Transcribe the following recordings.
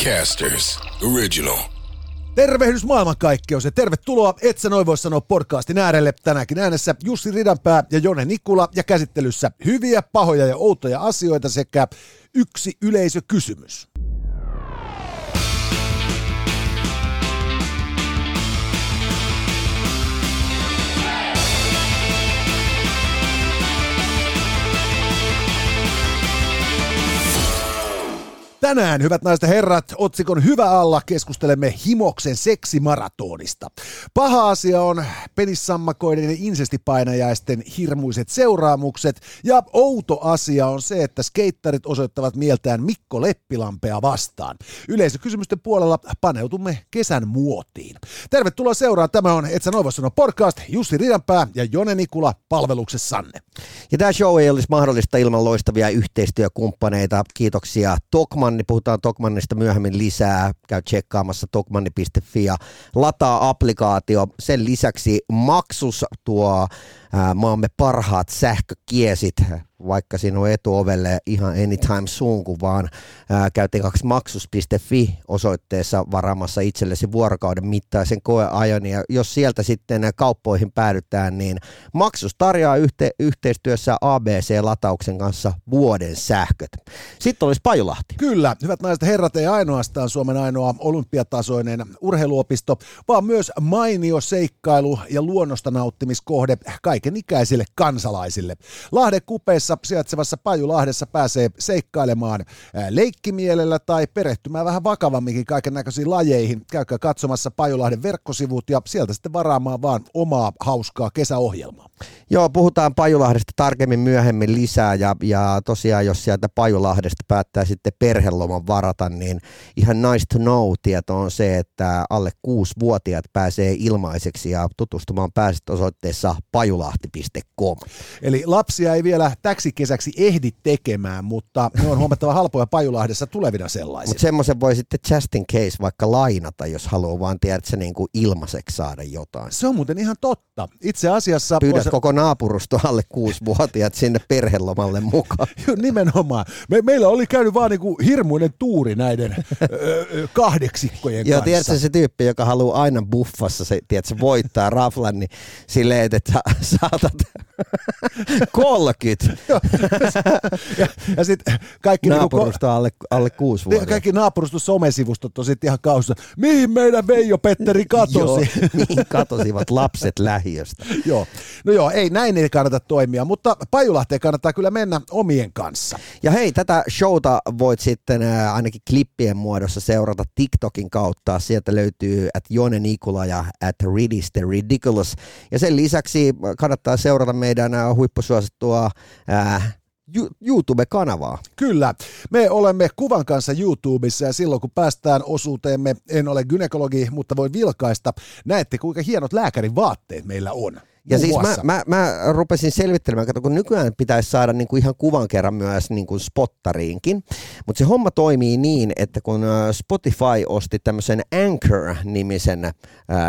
Podcasters Original. Tervehdys maailmankaikkeus ja tervetuloa Et sä noin voi sanoa podcastin äärelle. Tänäänkin äänessä Jussi Ridanpää ja Jone Nikula ja käsittelyssä hyviä, pahoja ja outoja asioita sekä yksi yleisökysymys. Tänään, hyvät naiset ja herrat, otsikon Hyvä alla keskustelemme Himoksen seksimaratonista. Paha asia on penissammakoiden ja insestipainajaisten hirmuiset seuraamukset, ja outo asia on se, että skeittarit osoittavat mieltään Mikko Leppilampea vastaan. Yleisökysymysten puolella paneutumme kesän muotiin. Tervetuloa seuraan. Tämä on Et sä noin sanoa podcast, Jussi Ridanpää ja Jone Nikula palveluksessanne. Ja tämä show ei olisi mahdollista ilman loistavia yhteistyökumppaneita. Kiitoksia Tokman Tokmanni, puhutaan Tokmannista myöhemmin lisää, käy tsekkaamassa tokmanni.fi ja lataa applikaatio. Sen lisäksi maksus tuo ää, maamme parhaat sähkökiesit, vaikka sinun etuovelle ihan anytime soon, kun vaan käytiin kaksi maksus.fi osoitteessa varaamassa itsellesi vuorokauden mittaisen koeajon. Ja jos sieltä sitten kauppoihin päädytään, niin maksus tarjoaa yhte, yhteistyössä ABC-latauksen kanssa vuoden sähköt. Sitten olisi Pajulahti. Kyllä, hyvät naiset herrat, ei ainoastaan Suomen ainoa olympiatasoinen urheiluopisto, vaan myös mainio seikkailu ja luonnosta nauttimiskohde kaiken ikäisille kansalaisille. Lahden kupeissa sijaitsevassa Pajulahdessa pääsee seikkailemaan leikkimielellä tai perehtymään vähän vakavamminkin kaiken näköisiin lajeihin. Käykää katsomassa Pajulahden verkkosivut ja sieltä sitten varaamaan vaan omaa hauskaa kesäohjelmaa. Joo, puhutaan Pajulahdesta tarkemmin myöhemmin lisää ja, ja tosiaan jos sieltä Pajulahdesta päättää sitten perheloman varata, niin ihan nice to know tieto on se, että alle kuusi-vuotiaat pääsee ilmaiseksi ja tutustumaan pääset osoitteessa pajulahti.com. Eli lapsia ei vielä täksi kesäksi ehdi tekemään, mutta ne on huomattava halpoja Pajulahdessa tulevina sellaisia. Mutta semmoisen voi sitten just in case vaikka lainata, jos haluaa vaan tiedät se niin kuin ilmaiseksi saada jotain. Se on muuten ihan totta. Itse asiassa... Pyydät koko naapurusto alle kuusi-vuotiaat sinne perhelomalle mukaan. Nimenomaan. Me, meillä oli käynyt vaan niinku hirmuinen tuuri näiden kahdeksikkojen Joo, kanssa. tiedätkö se tyyppi, joka haluaa aina buffassa se, tiedätkö, voittaa raflan, niin silleen, että saatat 30. ja, ja sitten kaikki... Naapurusto niinku, alle, alle kuusi vuotta. Kaikki naapuruston somesivustot on sitten ihan kaussa. Mihin meidän Veijo Petteri katosi? Joo, mihin katosivat lapset lähiöstä. joo. No joo, ei näin ei kannata toimia, mutta Pajulahteen kannattaa kyllä mennä omien kanssa. Ja hei, tätä showta voit sitten ää, ainakin klippien muodossa seurata TikTokin kautta. Sieltä löytyy at Jone Nikula ja at Ridis the Ridiculous. Ja sen lisäksi kannattaa seurata meidän ää, huippusuosittua ää, YouTube-kanavaa. Kyllä. Me olemme kuvan kanssa YouTubessa ja silloin kun päästään osuuteemme, en ole gynekologi, mutta voi vilkaista, näette kuinka hienot lääkärin vaatteet meillä on. Ja siis mä, mä, mä rupesin selvittelemään, kato, kun nykyään pitäisi saada niinku ihan kuvan kerran myös niinku spottariinkin, mutta se homma toimii niin, että kun Spotify osti tämmöisen Anchor-nimisen äh,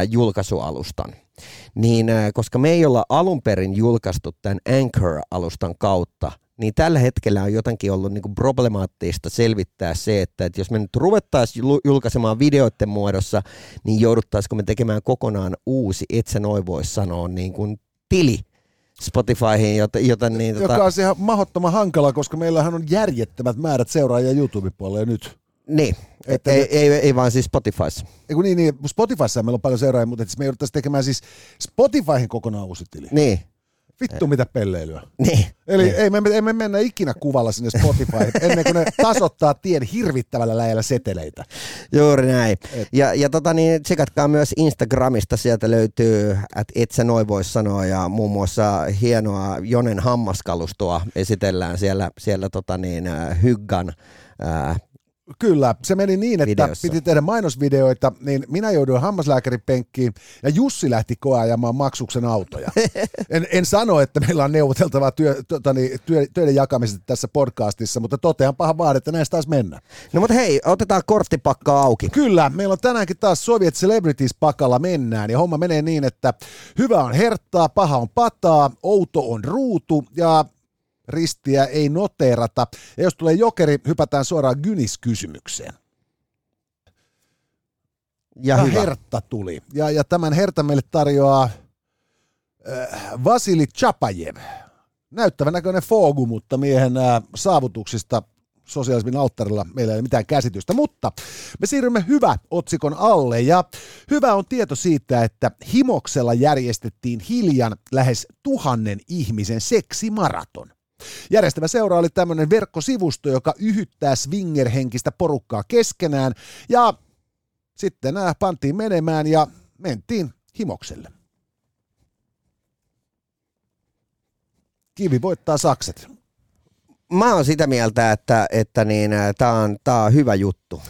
julkaisualustan, niin koska me ei olla alun perin julkaistu tämän Anchor-alustan kautta, niin tällä hetkellä on jotenkin ollut niin problemaattista selvittää se, että, että jos me nyt ruvettaisiin julkaisemaan videoiden muodossa, niin jouduttaisiko me tekemään kokonaan uusi, et sä noin voi sanoa, niin kuin tili Spotifyhin, jota, jota niin... Joka tota... on ihan mahdottoman hankala, koska meillähän on järjettömät määrät seuraajia YouTube-puolella nyt. Niin, että ei, ei, ei, vaan siis Spotifyssa. Ei niin, niin, Spotifyssa meillä on paljon seuraajia, mutta me jouduttaisiin tekemään siis Spotifyhin kokonaan uusi tili. Niin. Vittu mitä pelleilyä. Niin. Eli niin. ei me, ei me mennä ikinä kuvalla sinne Spotify ennen kuin ne tasoittaa tien hirvittävällä läjällä seteleitä. Juuri näin. Et. Ja, ja tota niin, tsekatkaa myös Instagramista, sieltä löytyy, että et sä noin voi sanoa, ja muun muassa hienoa Jonen hammaskalustoa esitellään siellä, siellä tota niin, Hyggan äh, Kyllä, se meni niin, että videossa. piti tehdä mainosvideoita, niin minä jouduin hammaslääkärin penkkiin ja Jussi lähti koeajamaan maksuksen autoja. En, en sano, että meillä on neuvoteltavaa työ, totani, työ, töiden jakamisesta tässä podcastissa, mutta totean pahan vaan, että näistä taas mennä. No mutta hei, otetaan korttipakka auki. Kyllä, meillä on tänäänkin taas Soviet Celebrities pakalla mennään ja homma menee niin, että hyvä on herttaa, paha on pataa, outo on ruutu ja ristiä ei noteerata. Ja jos tulee jokeri, hypätään suoraan Gynis-kysymykseen. Ja, ja hyvä. Hertta tuli. Ja, ja tämän Herta meille tarjoaa äh, Vasili Chapajev. Näyttävän näköinen fogu, mutta miehen äh, saavutuksista sosiaalismin alttarilla meillä ei ole mitään käsitystä, mutta me siirrymme hyvä otsikon alle ja hyvä on tieto siitä, että Himoksella järjestettiin hiljan lähes tuhannen ihmisen seksimaraton. Järjestävä seura oli tämmöinen verkkosivusto, joka yhyttää swinger-henkistä porukkaa keskenään ja sitten nämä pantiin menemään ja mentiin Himokselle. Kivi voittaa sakset. Mä oon sitä mieltä, että, että niin, tämä on, tää on hyvä juttu.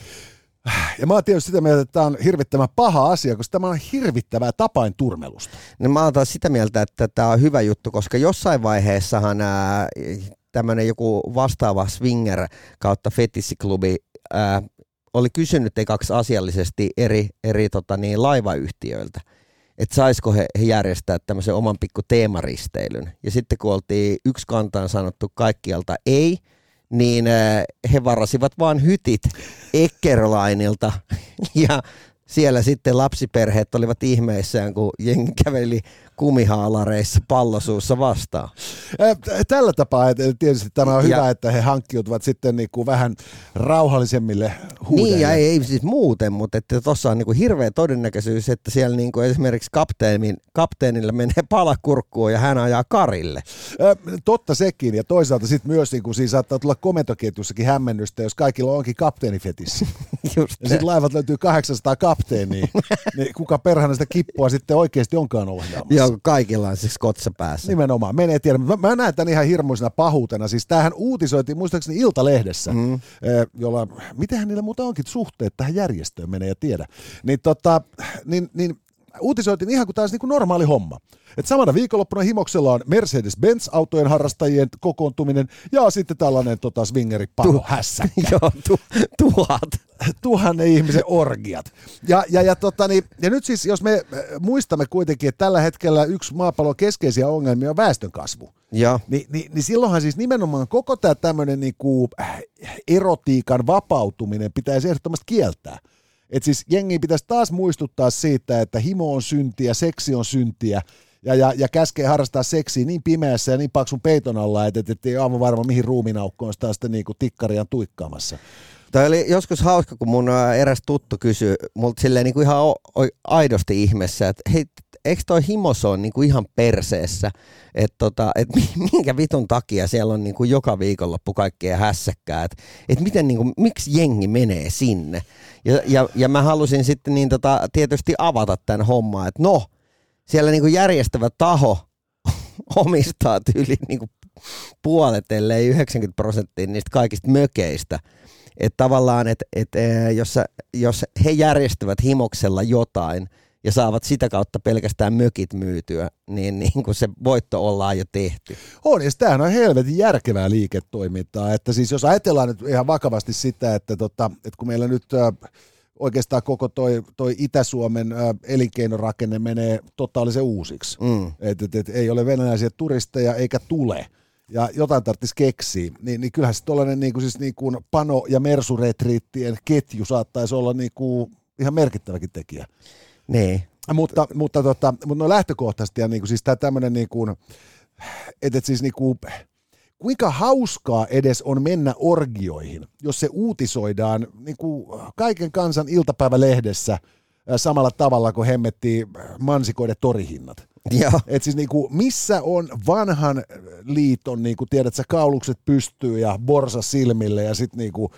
Ja mä oon tietysti sitä mieltä, että tämä on hirvittävän paha asia, koska tämä on hirvittävää tapain turmelusta. No mä oon taas sitä mieltä, että tämä on hyvä juttu, koska jossain vaiheessahan tämmöinen joku vastaava swinger kautta fetissiklubi ää, oli kysynyt ekaksi asiallisesti eri, eri tota niin, laivayhtiöiltä, että saisiko he, he järjestää tämmöisen oman pikku teemaristeilyn. Ja sitten kun oltiin yksi kantaan sanottu kaikkialta ei, niin äh, he varasivat vaan hytit Eckerlainilta ja siellä sitten lapsiperheet olivat ihmeissään, kun jengi käveli kumihaalareissa pallosuussa vastaan. Tällä tapaa tietysti tämä on ja, hyvä, että he hankkiutuvat sitten niin kuin vähän rauhallisemmille huudeille. Niin, ja ei, ei siis muuten, mutta että tuossa on niin kuin hirveä todennäköisyys, että siellä niin kuin esimerkiksi kapteenin, kapteenille menee palakurkkuun ja hän ajaa karille. Ä, totta sekin, ja toisaalta sitten myös niin kuin siinä saattaa tulla komentoketjussakin hämmennystä, jos kaikilla onkin kapteenifetissä. Just ja sitten laivat löytyy 800 kapteenia, niin kuka perhana sitä kippua sitten oikeasti onkaan ohjaamassa. Joo, kaikilla on siis kotsa päässä. Nimenomaan, menee tiedä. Mä, mä näen tämän ihan hirmuisena pahuutena. Siis tämähän uutisoitiin muistaakseni Iltalehdessä, mm. jolla, mitähän niillä muuta onkin suhteet tähän järjestöön, menee ja tiedä. Niin, tota, niin, niin uutisoitiin ihan kuin tämä olisi niin kuin normaali homma. Et samana viikonloppuna Himoksella on Mercedes-Benz-autojen harrastajien kokoontuminen ja sitten tällainen tota, swingeri palo hässäkkä. Joo, tu, tuhat. Tuhannen ihmisen orgiat. Ja, ja, ja, tota, niin, ja nyt siis, jos me muistamme kuitenkin, että tällä hetkellä yksi maapallon keskeisiä ongelmia on väestönkasvu. Ja. Ni, niin, niin silloinhan siis nimenomaan koko tämä tämmöinen niinku, erotiikan vapautuminen pitäisi ehdottomasti kieltää. Että siis jengi pitäisi taas muistuttaa siitä, että himo on syntiä, seksi on syntiä, ja, ja, ja käskee harrastaa seksiä niin pimeässä ja niin paksun peiton alla, että, että, että ei aivan varma mihin ruuminaukkoon sitä sitten niin tikkarian tuikkaamassa. Tämä oli joskus hauska, kun mun eräs tuttu kysyi multa silleen niin kuin ihan aidosti ihmeessä, että hei, eikö toi himos on niin kuin ihan perseessä, että tota, et minkä vitun takia siellä on niin kuin joka viikonloppu kaikkea hässäkkää, että et miten niin kuin, miksi jengi menee sinne. Ja, ja, ja mä halusin sitten niin tota, tietysti avata tämän homman, että no, siellä niin kuin järjestävä taho omistaa tyyli niin kuin puolet, ellei 90 prosenttia niistä kaikista mökeistä. Että tavallaan, että et, jos, jos he järjestävät himoksella jotain ja saavat sitä kautta pelkästään mökit myytyä, niin, niin kuin se voitto ollaan jo tehty. On, ja tämähän on helvetin järkevää liiketoimintaa. Että siis jos ajatellaan nyt ihan vakavasti sitä, että, tota, että kun meillä nyt oikeastaan koko toi, toi Itä-Suomen ä, elinkeinorakenne menee totaalisen uusiksi. Mm. Et, et, et, ei ole venäläisiä turisteja eikä tule ja jotain tarvitsisi keksiä, niin, niin kyllähän se tuollainen niin kuin, siis niin kuin Pano- ja Mersuretriittien ketju saattaisi olla niin kuin ihan merkittäväkin tekijä. Niin. Mutta, mutta, tota, mutta no lähtökohtaisesti, ja niin kuin, siis tämä tämmöinen, niin kuin, että, että siis niin kuin, kuinka hauskaa edes on mennä orgioihin, jos se uutisoidaan niin kuin kaiken kansan iltapäivälehdessä samalla tavalla kuin hemmettiin mansikoiden torihinnat. Joo. Et siis niinku, missä on vanhan liiton, niinku, tiedät sä, kaulukset pystyy ja borsa silmille ja sitten niinku,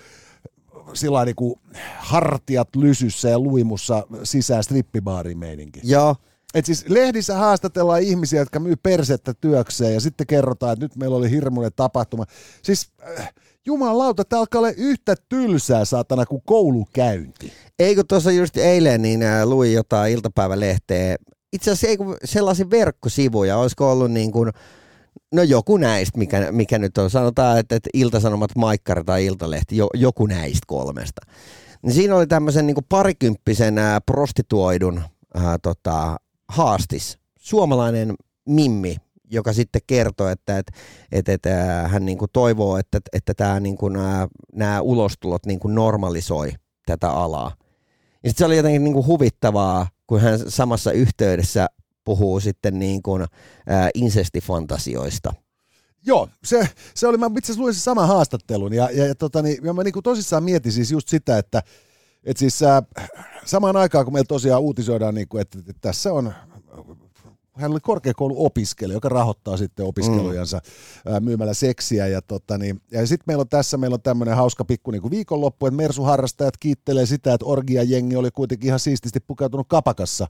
sillä niinku, hartiat lysyssä ja luimussa sisään strippibaarin meininki. Joo. Et siis lehdissä haastatellaan ihmisiä, jotka myy persettä työkseen ja sitten kerrotaan, että nyt meillä oli hirmuinen tapahtuma. Siis äh, jumalauta, tämä alkaa olla yhtä tylsää saatana kuin koulukäynti. Eikö tuossa just eilen niin äh, luin jotain iltapäivälehteä. Itse asiassa ei sellaisia verkkosivuja, olisiko ollut niin kuin, no joku näistä, mikä, mikä nyt on, sanotaan, että, että Iltasanomat, Maikkari tai Iltalehti, jo, joku näistä kolmesta. Niin siinä oli tämmöisen niin parikymppisen ää, prostituoidun ää, tota, haastis, suomalainen mimmi, joka sitten kertoo, että, että, että, että hän niin toivoo, että, että tämä niin kuin nämä, nämä ulostulot niin normalisoi tätä alaa. Ja sit se oli jotenkin niin huvittavaa, kun hän samassa yhteydessä puhuu sitten niin kuin, ää, insestifantasioista. Joo, se, se oli, mä itse asiassa luin sen saman haastattelun ja, ja, ja, tota, niin, ja mä niin kuin tosissaan mietin siis just sitä, että et siis äh, samaan aikaan kun meillä tosiaan uutisoidaan, niin kuin, että, että tässä on hän oli korkeakouluopiskelija, joka rahoittaa sitten opiskelujansa mm. myymällä seksiä. Ja, tota, niin, ja sitten meillä on tässä meillä on tämmöinen hauska pikku niin kuin viikonloppu, että Mersu-harrastajat kiittelee sitä, että Orgia-jengi oli kuitenkin ihan siististi pukeutunut kapakassa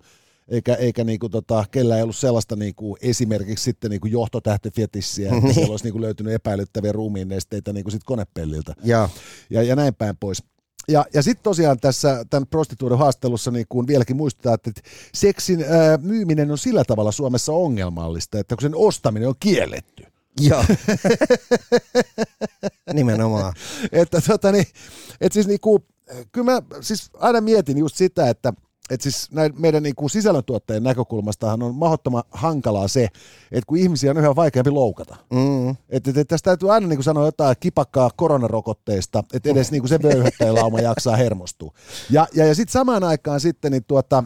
eikä, eikä niinku tota, kellä ei ollut sellaista niinku esimerkiksi sitten niinku johtotähtifetissiä, että niin. siellä olisi niinku löytynyt epäilyttäviä ruumiinnesteitä niinku sit konepelliltä Ja. ja, ja näin päin pois. Ja, ja sitten tosiaan tässä tämän prostituuden haastelussa niin kun vieläkin muistetaan, että seksin ää, myyminen on sillä tavalla Suomessa ongelmallista, että kun sen ostaminen on kielletty. Joo. Nimenomaan. että tota niin, että siis niinku, kyllä mä siis aina mietin just sitä, että että siis näin meidän niin kuin sisällöntuottajien näkökulmastahan on mahdottoman hankalaa se, että kun ihmisiä on yhä vaikeampi loukata. Mm. Että, että tästä täytyy aina niin kuin sanoa jotain kipakkaa koronarokotteista, että edes niin kuin se vöyhöttäjälauma jaksaa hermostua. Ja, ja, ja sitten samaan aikaan sitten niin tuota,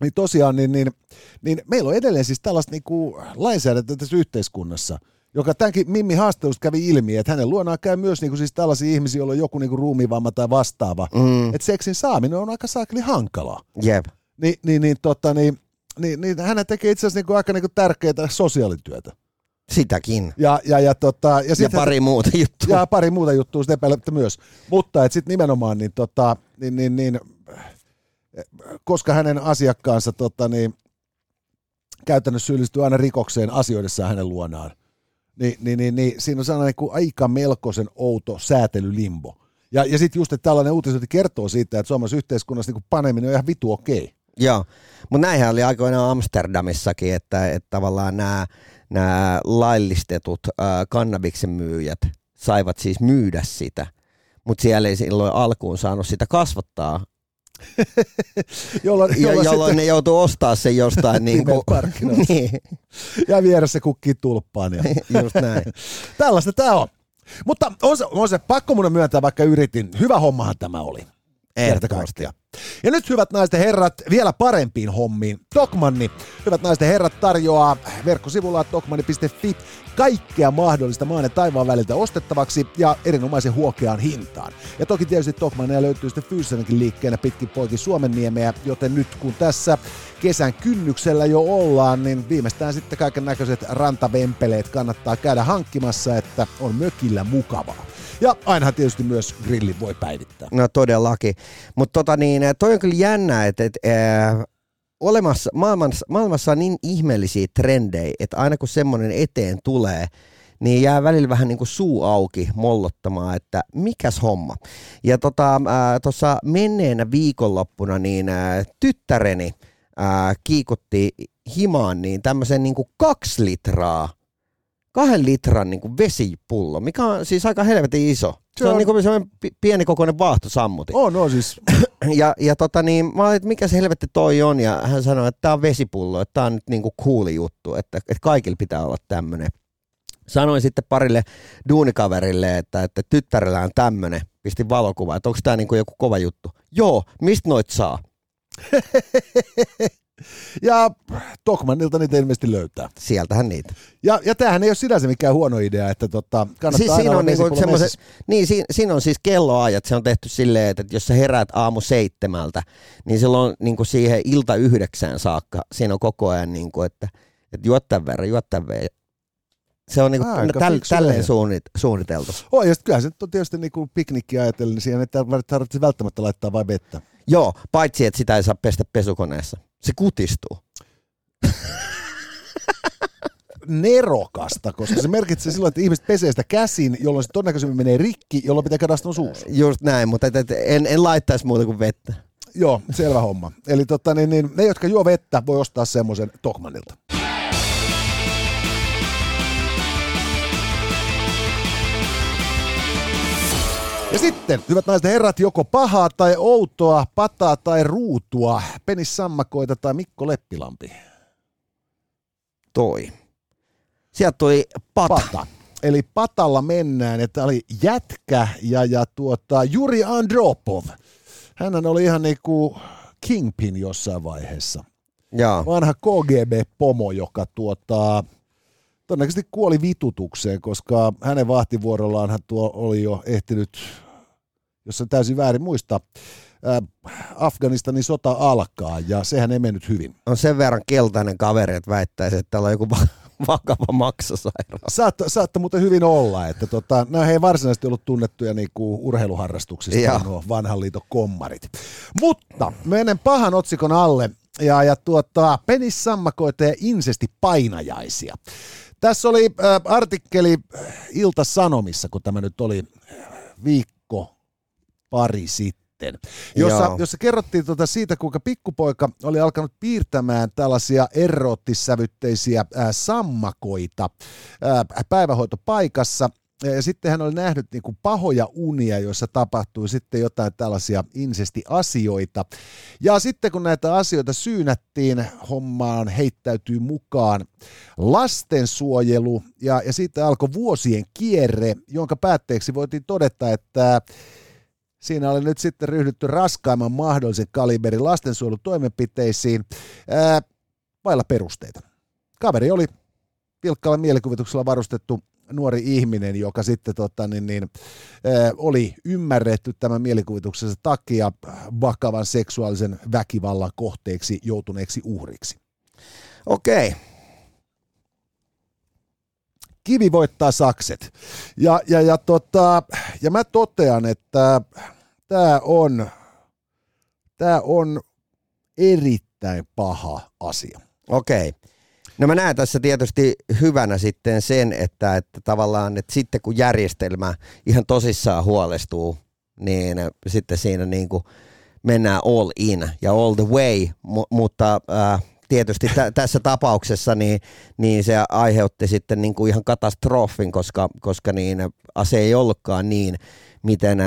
niin tosiaan niin, niin, niin meillä on edelleen siis tällaista niin kuin lainsäädäntöä tässä yhteiskunnassa, joka tämänkin Mimmi haastattelusta kävi ilmi, että hänen luonaan käy myös niin kuin siis tällaisia ihmisiä, joilla on joku niin kuin ruumiivamma tai vastaava. Mm. Että seksin saaminen on aika saakeli hankalaa. Jep. Ni, niin, niin, tota, niin, niin, niin hän tekee itse asiassa niin kuin aika niin kuin tärkeää sosiaalityötä. Sitäkin. Ja, ja, ja, tota, ja, Ja pari muuta juttua. ja pari muuta juttua sitten epäilemättä myös. Mutta et sitten nimenomaan, niin, tota, niin, niin, niin, koska hänen asiakkaansa tota, niin, käytännössä syyllistyy aina rikokseen asioidessaan hänen luonaan, niin, niin, niin, niin siinä on sellainen niin aika melkoisen outo säätelylimbo. Ja, ja sitten just, että tällainen uutisointi kertoo siitä, että suomalaisessa yhteiskunnassa niin paneminen on ihan vitu okei. Joo, mutta näinhän oli aikoinaan Amsterdamissakin, että, että tavallaan nämä, nämä laillistetut äh, kannabiksen myyjät saivat siis myydä sitä, mutta siellä ei silloin alkuun saanut sitä kasvattaa, Jolloin, jolloin jolloin sitten ne joutuu ostaa sen jostain niin kuin, Pimeät niin, ja vieressä kukkii tulppaan. Ja just näin. Tällaista tämä on. Mutta on se, on se pakko mun myöntää, vaikka yritin. Hyvä hommahan tämä oli. Ehdottomasti. Ja nyt hyvät naiset ja herrat, vielä parempiin hommiin. Tokmanni, hyvät naiset ja herrat, tarjoaa verkkosivulla tokmanni.fi kaikkea mahdollista maan ja taivaan väliltä ostettavaksi ja erinomaisen huokeaan hintaan. Ja toki tietysti Tokmannia löytyy sitten fyysisenkin liikkeenä pitkin poikin Suomenniemeä, joten nyt kun tässä kesän kynnyksellä jo ollaan, niin viimeistään sitten kaiken näköiset rantavempeleet kannattaa käydä hankkimassa, että on mökillä mukavaa. Ja ainahan tietysti myös grillin voi päivittää. No todellakin. Mutta tota niin, toi on kyllä jännä, että et, ää, olemassa, maailmassa, maailmassa on niin ihmeellisiä trendejä, että aina kun semmoinen eteen tulee, niin jää välillä vähän niin kuin suu auki mollottamaan, että mikäs homma. Ja tota, tuossa menneenä viikonloppuna niin ää, tyttäreni ää, kiikutti himaan niin tämmöisen niin kuin kaksi litraa kahden litran niin kuin vesipullo, mikä on siis aika helvetin iso. Se, Se on, on- niin kuin semmoinen pi- pienikokoinen vaahtosammutin. On, no siis, Ja, ja tota niin, mä olin, että mikä se helvetti toi on, ja hän sanoi, että tämä on vesipullo, että tämä on nyt niinku cooli juttu, että, että kaikilla pitää olla tämmöinen. Sanoin sitten parille duunikaverille, että, että tyttärellä on tämmöinen, pistin valokuva, että onko tämä niinku joku kova juttu. Joo, mistä noit saa? ja Tokmannilta niitä ilmeisesti löytää. Sieltähän niitä. Ja, ja tämähän ei ole sinänsä mikään huono idea, että tota, kannattaa Siis aina siinä on, niinku semmoiset, niin, siinä, siinä on siis kelloajat, se on tehty silleen, että jos sä heräät aamu seitsemältä, niin silloin niinku siihen ilta yhdeksään saakka, siinä on koko ajan, niinku, että, että juot tämän verran, juot tämän verran. Se on niinku Aika täl, tälleen suunnit, suunniteltu. Oh, ja kyllähän se nyt on tietysti niinku piknikkiä ajatellen, niin siihen ei tarvitse välttämättä laittaa vain vettä. Joo, paitsi että sitä ei saa pestä pesukoneessa. Se kutistuu. Nerokasta, koska se merkitsee silloin, että ihmiset pesee sitä käsin, jolloin se todennäköisemmin menee rikki, jolloin pitää käydä astua suussa. Just näin, mutta et, et, en, en laittaisi muuta kuin vettä. Joo, selvä homma. Eli tota, niin, niin, ne, jotka juo vettä, voi ostaa semmoisen Tokmanilta. Sitten, hyvät naiset herrat, joko pahaa tai outoa, pataa tai ruutua, Penis Sammakoita tai Mikko Leppilampi. Toi. Sieltä tuli pata. Pata. Eli patalla mennään, että oli jätkä ja, ja tuota, Juri Andropov. Hänhän oli ihan niinku kingpin jossain vaiheessa. Joo. Vanha KGB-pomo, joka tuota, todennäköisesti kuoli vitutukseen, koska hänen vahtivuorollaan hän tuo oli jo ehtinyt, jos se täysin väärin muista, Afganistanin sota alkaa ja sehän ei mennyt hyvin. On sen verran keltainen kaveri, että väittäisi, että täällä on joku va- vakava maksasairaus. Saatta, saatta muuten hyvin olla, että tota, nämä ei varsinaisesti ollut tunnettuja niinku urheiluharrastuksista, Joo. nuo vanhan liiton kommarit. Mutta menen pahan otsikon alle ja, ja tuota, penissammakoita ja insesti painajaisia. Tässä oli äh, artikkeli Ilta-Sanomissa, kun tämä nyt oli viikko pari sitten, jossa, Joo. jossa kerrottiin tuota siitä, kuinka pikkupoika oli alkanut piirtämään tällaisia eroottissävytteisiä ää, sammakoita ää, päivähoitopaikassa. Ja sitten hän oli nähnyt niin kuin pahoja unia, joissa tapahtui sitten jotain tällaisia insesti-asioita. Ja sitten kun näitä asioita syynättiin, hommaan heittäytyy mukaan lastensuojelu, ja, ja siitä alkoi vuosien kierre, jonka päätteeksi voitiin todeta, että Siinä oli nyt sitten ryhdytty raskaimman mahdollisen kaliberin lastensuojelutoimenpiteisiin ää, vailla perusteita. Kaveri oli pilkkalla mielikuvituksella varustettu nuori ihminen, joka sitten tota, niin, niin, ää, oli ymmärretty tämän mielikuvituksensa takia vakavan seksuaalisen väkivallan kohteeksi joutuneeksi uhriksi. Okei, kivi voittaa sakset. Ja, ja, ja, tota, ja mä totean, että tämä on, tää on erittäin paha asia. okei. No mä näen tässä tietysti hyvänä sitten sen, että, että tavallaan, että sitten kun järjestelmä ihan tosissaan huolestuu, niin sitten siinä niin kuin mennään all in ja all the way, mu- mutta äh, tietysti tä- tässä tapauksessa niin, niin se aiheutti sitten niin kuin ihan katastrofin, koska, koska niin ase ei ollutkaan niin, miten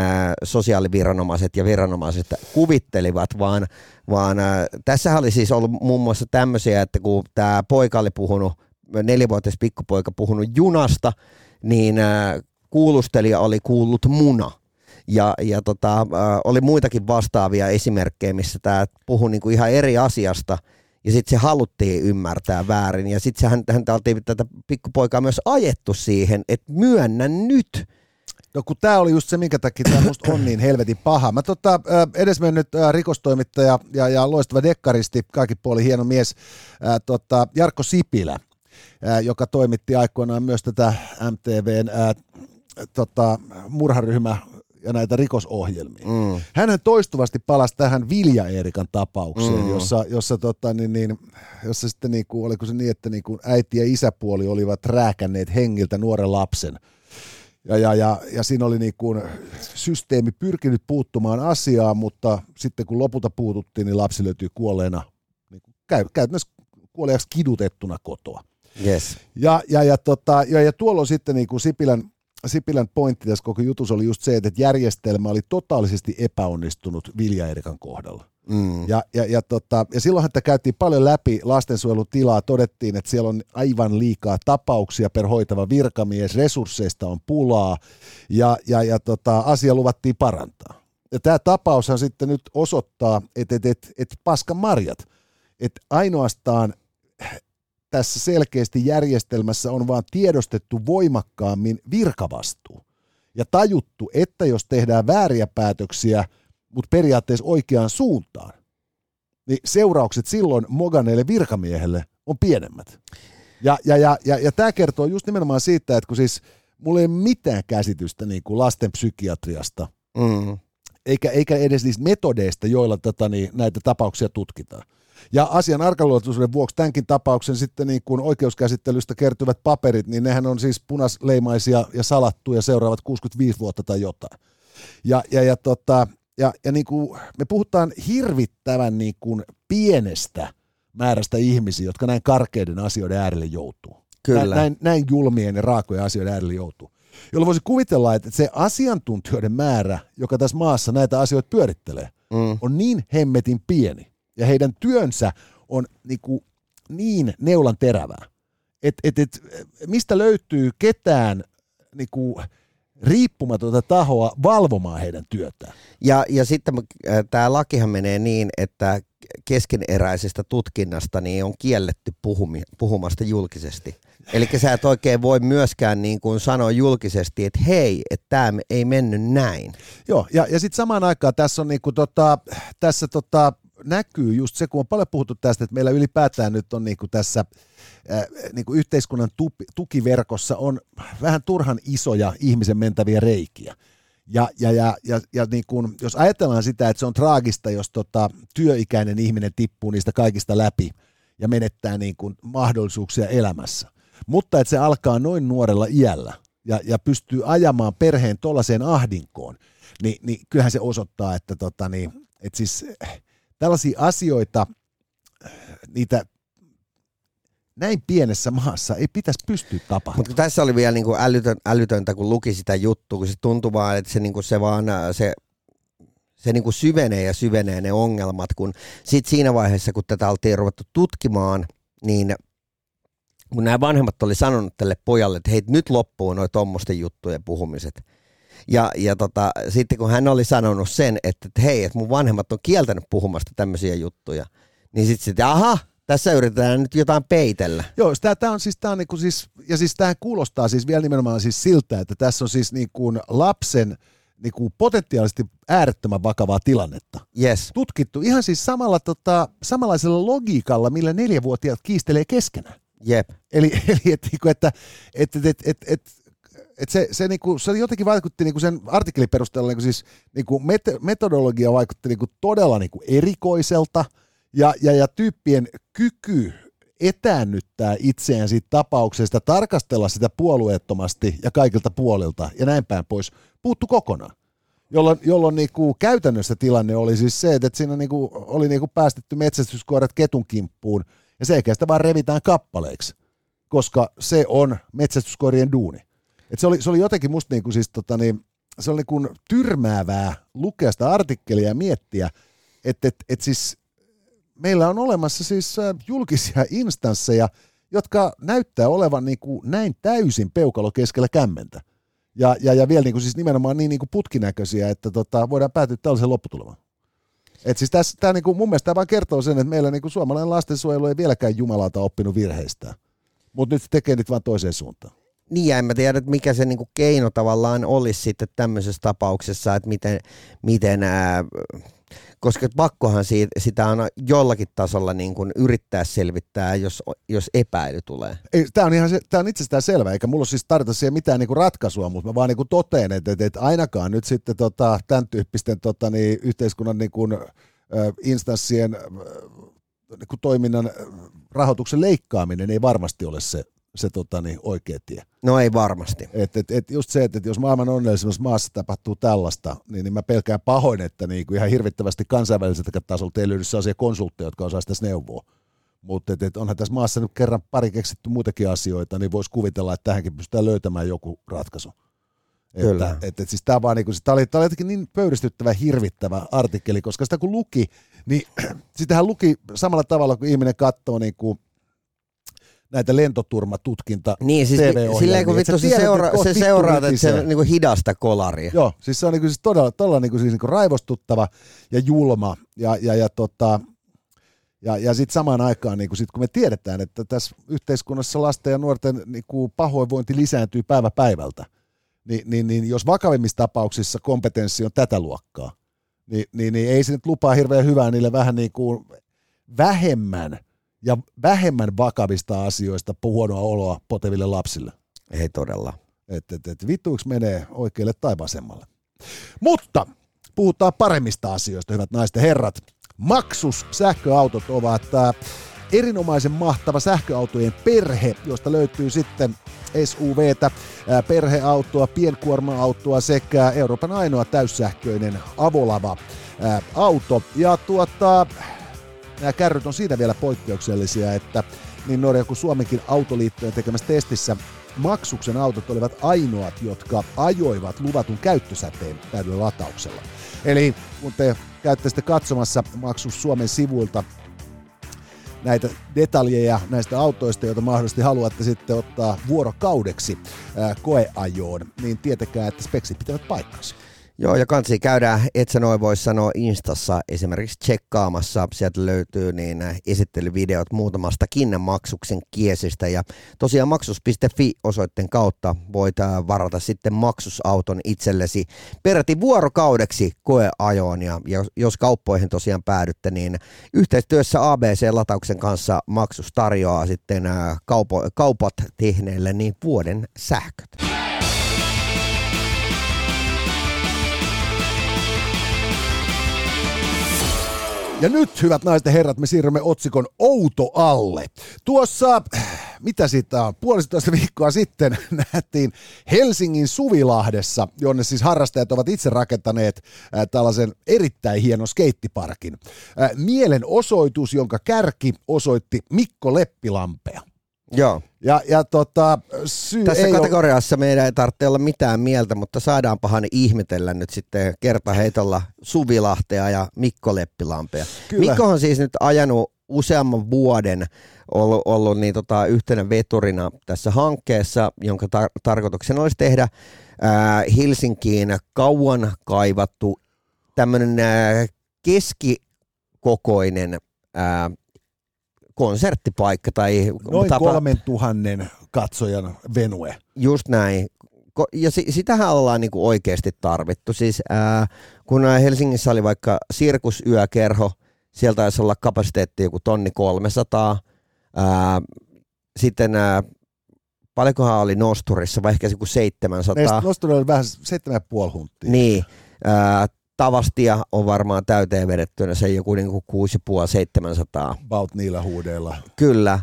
sosiaaliviranomaiset ja viranomaiset kuvittelivat, vaan, vaan tässä oli siis ollut muun muassa tämmöisiä, että kun tämä poika oli puhunut, nelivuotias pikkupoika puhunut junasta, niin kuulustelija oli kuullut muna. Ja, ja tota, oli muitakin vastaavia esimerkkejä, missä tämä puhui niinku ihan eri asiasta, ja sitten se haluttiin ymmärtää väärin. Ja sitten häntä, häntä oltiin tätä pikkupoikaa myös ajettu siihen, että myönnä nyt. No kun tämä oli just se, minkä takia tämä musta on niin helvetin paha. Mä tota, edesmennyt rikostoimittaja ja, ja loistava dekkaristi, kaikki puoli hieno mies, äh, tota, Jarkko Sipilä, äh, joka toimitti aikoinaan myös tätä MTVn äh, tota, murharyhmä ja näitä rikosohjelmia. Mm. Hänhän toistuvasti palasi tähän Vilja Eerikan tapaukseen, Mm. jossa, jossa, tota, niin, niin, jossa sitten niinku, oliko se niin, että niinku äiti ja isäpuoli olivat rääkänneet hengiltä nuoren lapsen. Ja, ja, ja, ja siinä oli niinku systeemi pyrkinyt puuttumaan asiaan, mutta sitten kun lopulta puututtiin, niin lapsi löytyi kuolleena, niin käy, käytännössä kuoliaksi kidutettuna kotoa. Yes. Ja, ja, ja, tota, ja, ja tuolloin sitten niin kuin Sipilän, Sipilän pointti tässä koko jutussa oli just se, että järjestelmä oli totaalisesti epäonnistunut Vilja Erikan kohdalla. Mm. Ja, ja, ja, tota, ja silloinhan tätä käytiin paljon läpi lastensuojelutilaa, todettiin, että siellä on aivan liikaa tapauksia per hoitava virkamies, resursseista on pulaa ja, ja, ja tota, asia luvattiin parantaa. Ja tämä tapaushan sitten nyt osoittaa, että et, et, et paskan marjat, että ainoastaan tässä selkeästi järjestelmässä on vaan tiedostettu voimakkaammin virkavastuu ja tajuttu, että jos tehdään vääriä päätöksiä, mutta periaatteessa oikeaan suuntaan, niin seuraukset silloin moganeelle virkamiehelle on pienemmät. Ja, ja, ja, ja, ja tämä kertoo just nimenomaan siitä, että kun siis mulla ei ole mitään käsitystä niin kuin lasten psykiatriasta, Mm. eikä, eikä edes niistä metodeista, joilla tätä, niin, näitä tapauksia tutkitaan. Ja asian arkaluontoisuuden vuoksi tämänkin tapauksen sitten niin kuin oikeuskäsittelystä kertyvät paperit, niin nehän on siis punasleimaisia ja salattuja seuraavat 65 vuotta tai jotain. Ja, ja, ja, tota, ja, ja niin kuin me puhutaan hirvittävän niin kuin pienestä määrästä ihmisiä, jotka näin karkeiden asioiden äärelle joutuu. Kyllä. Näin, näin, näin julmien ja raakojen asioiden äärelle joutuu. Jolloin voisi kuvitella, että se asiantuntijoiden määrä, joka tässä maassa näitä asioita pyörittelee, Mm. on niin hemmetin pieni ja heidän työnsä on niinku niin neulan terävää, että et, et, mistä löytyy ketään niinku riippumatonta tahoa valvomaan heidän työtään. Ja, ja sitten tämä lakihan menee niin, että keskeneräisestä tutkinnasta niin on kielletty puhumi, puhumasta julkisesti. Eli sä et oikein voi myöskään niin kuin sanoa julkisesti, että hei, että tämä ei mennyt näin. Joo, ja, ja sitten samaan aikaan tässä on niin kuin tota, tässä tota, näkyy just se, kun on paljon puhuttu tästä, että meillä ylipäätään nyt on niin kuin tässä niin kuin yhteiskunnan tukiverkossa on vähän turhan isoja ihmisen mentäviä reikiä. Ja, ja, ja, ja, ja niin kun, jos ajatellaan sitä, että se on traagista, jos tota, työikäinen ihminen tippuu niistä kaikista läpi ja menettää niin kun, mahdollisuuksia elämässä, mutta että se alkaa noin nuorella iällä ja, ja pystyy ajamaan perheen tuollaiseen ahdinkoon, niin, niin kyllähän se osoittaa, että, tota, niin, että siis tällaisia asioita, niitä näin pienessä maassa ei pitäisi pystyä tapahtumaan. Mutta tässä oli vielä niin kuin älytön, älytöntä, kun luki sitä juttua, kun se tuntuu vaan, että se, niin kuin se vaan se, se niin kuin syvenee ja syvenee ne ongelmat, kun sit siinä vaiheessa, kun tätä oltiin ruvettu tutkimaan, niin kun nämä vanhemmat oli sanonut tälle pojalle, että hei, nyt loppuu noin tuommoisten juttujen puhumiset. Ja, ja tota, sitten kun hän oli sanonut sen, että, että hei, että mun vanhemmat on kieltänyt puhumasta tämmöisiä juttuja, niin sitten sitten, aha, tässä yritetään nyt jotain peitellä. Joo, tämä on siis, tää on niinku siis, ja siis tämähän kuulostaa siis vielä nimenomaan siis siltä, että tässä on siis niinku lapsen niinku potentiaalisesti äärettömän vakavaa tilannetta. Yes. Tutkittu ihan siis samalla, tota, samanlaisella logiikalla, millä neljävuotiaat kiistelee keskenään. Jep. Eli, eli et, niinku, että et, et, et, et, et, et se, se, niinku, se jotenkin vaikutti niinku sen artikkelin perusteella, niinku siis, niinku metodologia vaikutti niinku todella niinku erikoiselta – ja, ja, ja tyyppien kyky etäännyttää itseään siitä tapauksesta, tarkastella sitä puolueettomasti ja kaikilta puolilta ja näin päin pois, puuttu kokonaan. Jolloin, jolloin niinku käytännössä tilanne oli siis se, että siinä niinku oli niinku päästetty metsästyskoirat ketun kimppuun ja se sitä vaan revitään kappaleiksi, koska se on metsästyskoirien duuni. Et se, oli, se oli jotenkin musta niinku siis tota niin, se oli niinku tyrmäävää lukea sitä artikkelia ja miettiä, että et, et siis meillä on olemassa siis julkisia instansseja, jotka näyttää olevan niin kuin näin täysin peukalo keskellä kämmentä. Ja, ja, ja vielä niin kuin siis nimenomaan niin, niin kuin putkinäköisiä, että tota, voidaan päätyä tällaisen lopputulemaan. Et siis tässä, tämä niin kuin, mun mielestä tämä vaan kertoo sen, että meillä niin kuin suomalainen lastensuojelu ei vieläkään jumalauta oppinut virheistä. Mutta nyt se tekee niitä vaan toiseen suuntaan. Niin, ja en mä tiedä, että mikä se niinku keino tavallaan olisi sitten tämmöisessä tapauksessa, että miten, miten ää, koska pakkohan siitä, sitä on jollakin tasolla niin kuin yrittää selvittää, jos, jos epäily tulee. Tämä on, ihan tämä on itsestään selvä, eikä mulla siis tarvita siihen mitään niin kuin ratkaisua, mutta mä vaan niin kuin toteen, että, että, ainakaan nyt sitten tota, tämän tyyppisten tota, niin, yhteiskunnan niin kuin, instanssien niin kuin toiminnan rahoituksen leikkaaminen ei varmasti ole se se tota, niin, oikea tie. No ei varmasti. Et, et, et just se, että et jos maailman onnellisimmassa maassa tapahtuu tällaista, niin, niin mä pelkään pahoin, että niin kuin ihan hirvittävästi kansainväliseltä tasolta ei löydy sellaisia konsultteja, jotka osaisivat tässä neuvoa. Mutta et, et onhan tässä maassa nyt kerran pari keksitty muitakin asioita, niin voisi kuvitella, että tähänkin pystytään löytämään joku ratkaisu. Kyllä. Että, et, et siis tämä vaan niinku, tämä oli, oli jotenkin niin pöyristyttävä, hirvittävä artikkeli, koska sitä kun luki, niin sitähän luki samalla tavalla, kun ihminen katsoo niin kuin näitä lentoturmatutkinta Niin, siis silleen kun vittu se, seura, se seuraa, että se on niin hidasta kolaria. Joo, siis se on niin kuin, siis todella, todella niin kuin, siis niin kuin raivostuttava ja julma ja, ja, ja tota, ja, ja sitten samaan aikaan, niin kun, sit, kun me tiedetään, että tässä yhteiskunnassa lasten ja nuorten niin pahoinvointi lisääntyy päivä päivältä, niin, niin, niin jos vakavimmissa tapauksissa kompetenssi on tätä luokkaa, niin, niin, niin ei se nyt lupaa hirveän hyvää niille vähän niin kuin vähemmän ja vähemmän vakavista asioista huonoa oloa poteville lapsille. Ei todella. Että et, et, vittuiksi menee oikealle tai vasemmalle. Mutta puhutaan paremmista asioista, hyvät naiset ja herrat. Maksus sähköautot ovat äh, erinomaisen mahtava sähköautojen perhe, josta löytyy sitten SUVtä, äh, perheautoa, pienkuorma-autoa sekä Euroopan ainoa täyssähköinen avolava äh, auto. Ja tuota, nämä kärryt on siitä vielä poikkeuksellisia, että niin Norja kuin Suomenkin autoliittojen tekemässä testissä maksuksen autot olivat ainoat, jotka ajoivat luvatun käyttösäteen täydellä latauksella. Eli kun te käytte sitten katsomassa maksus Suomen sivuilta näitä detaljeja näistä autoista, joita mahdollisesti haluatte sitten ottaa vuorokaudeksi koeajoon, niin tietäkää, että speksit pitävät paikkansa. Joo, ja kansi käydään, et sä noin voi sanoa Instassa esimerkiksi tsekkaamassa. Sieltä löytyy niin esittelyvideot muutamasta maksuksen kiesistä. Ja tosiaan maksus.fi osoitteen kautta voit varata sitten maksusauton itsellesi peräti vuorokaudeksi koeajoon. Ja jos kauppoihin tosiaan päädytte, niin yhteistyössä ABC-latauksen kanssa maksus tarjoaa sitten kaupo, kaupat tehneille niin vuoden sähköt. Ja nyt, hyvät naiset ja herrat, me siirrymme otsikon Outo alle. Tuossa, mitä siitä on, puolitoista viikkoa sitten nähtiin Helsingin Suvilahdessa, jonne siis harrastajat ovat itse rakentaneet äh, tällaisen erittäin hienon skeittiparkin. Äh, mielenosoitus, jonka kärki osoitti Mikko Leppilampea. Joo. Ja, ja tota, syy Tässä ei kategoriassa ole... meidän ei tarvitse olla mitään mieltä, mutta saadaanpahan ihmetellä nyt sitten kertaheitolla Suvilahtea ja Mikko Leppilampea. Kyllä. Mikko on siis nyt ajanut useamman vuoden ollut, ollut niin tota, yhtenä veturina tässä hankkeessa, jonka tar- tarkoituksena olisi tehdä ää, Helsinkiin kauan kaivattu tämmöinen keskikokoinen ää, konserttipaikka. Tai Noin tapa... kolmen tuhannen katsojan venue. Just näin. Ja sitähän ollaan niinku oikeasti tarvittu. Siis ää, kun Helsingissä oli vaikka sirkusyökerho, sieltä taisi olla kapasiteetti joku tonni 300. Ää, sitten ää, paljonkohan oli Nosturissa, vai ehkä joku 700. Nosturi oli vähän 7,5 hunttia. Niin. Ää, Tavastia on varmaan täyteen vedettynä se joku niin 6,5-700. About niillä huudeilla. Kyllä.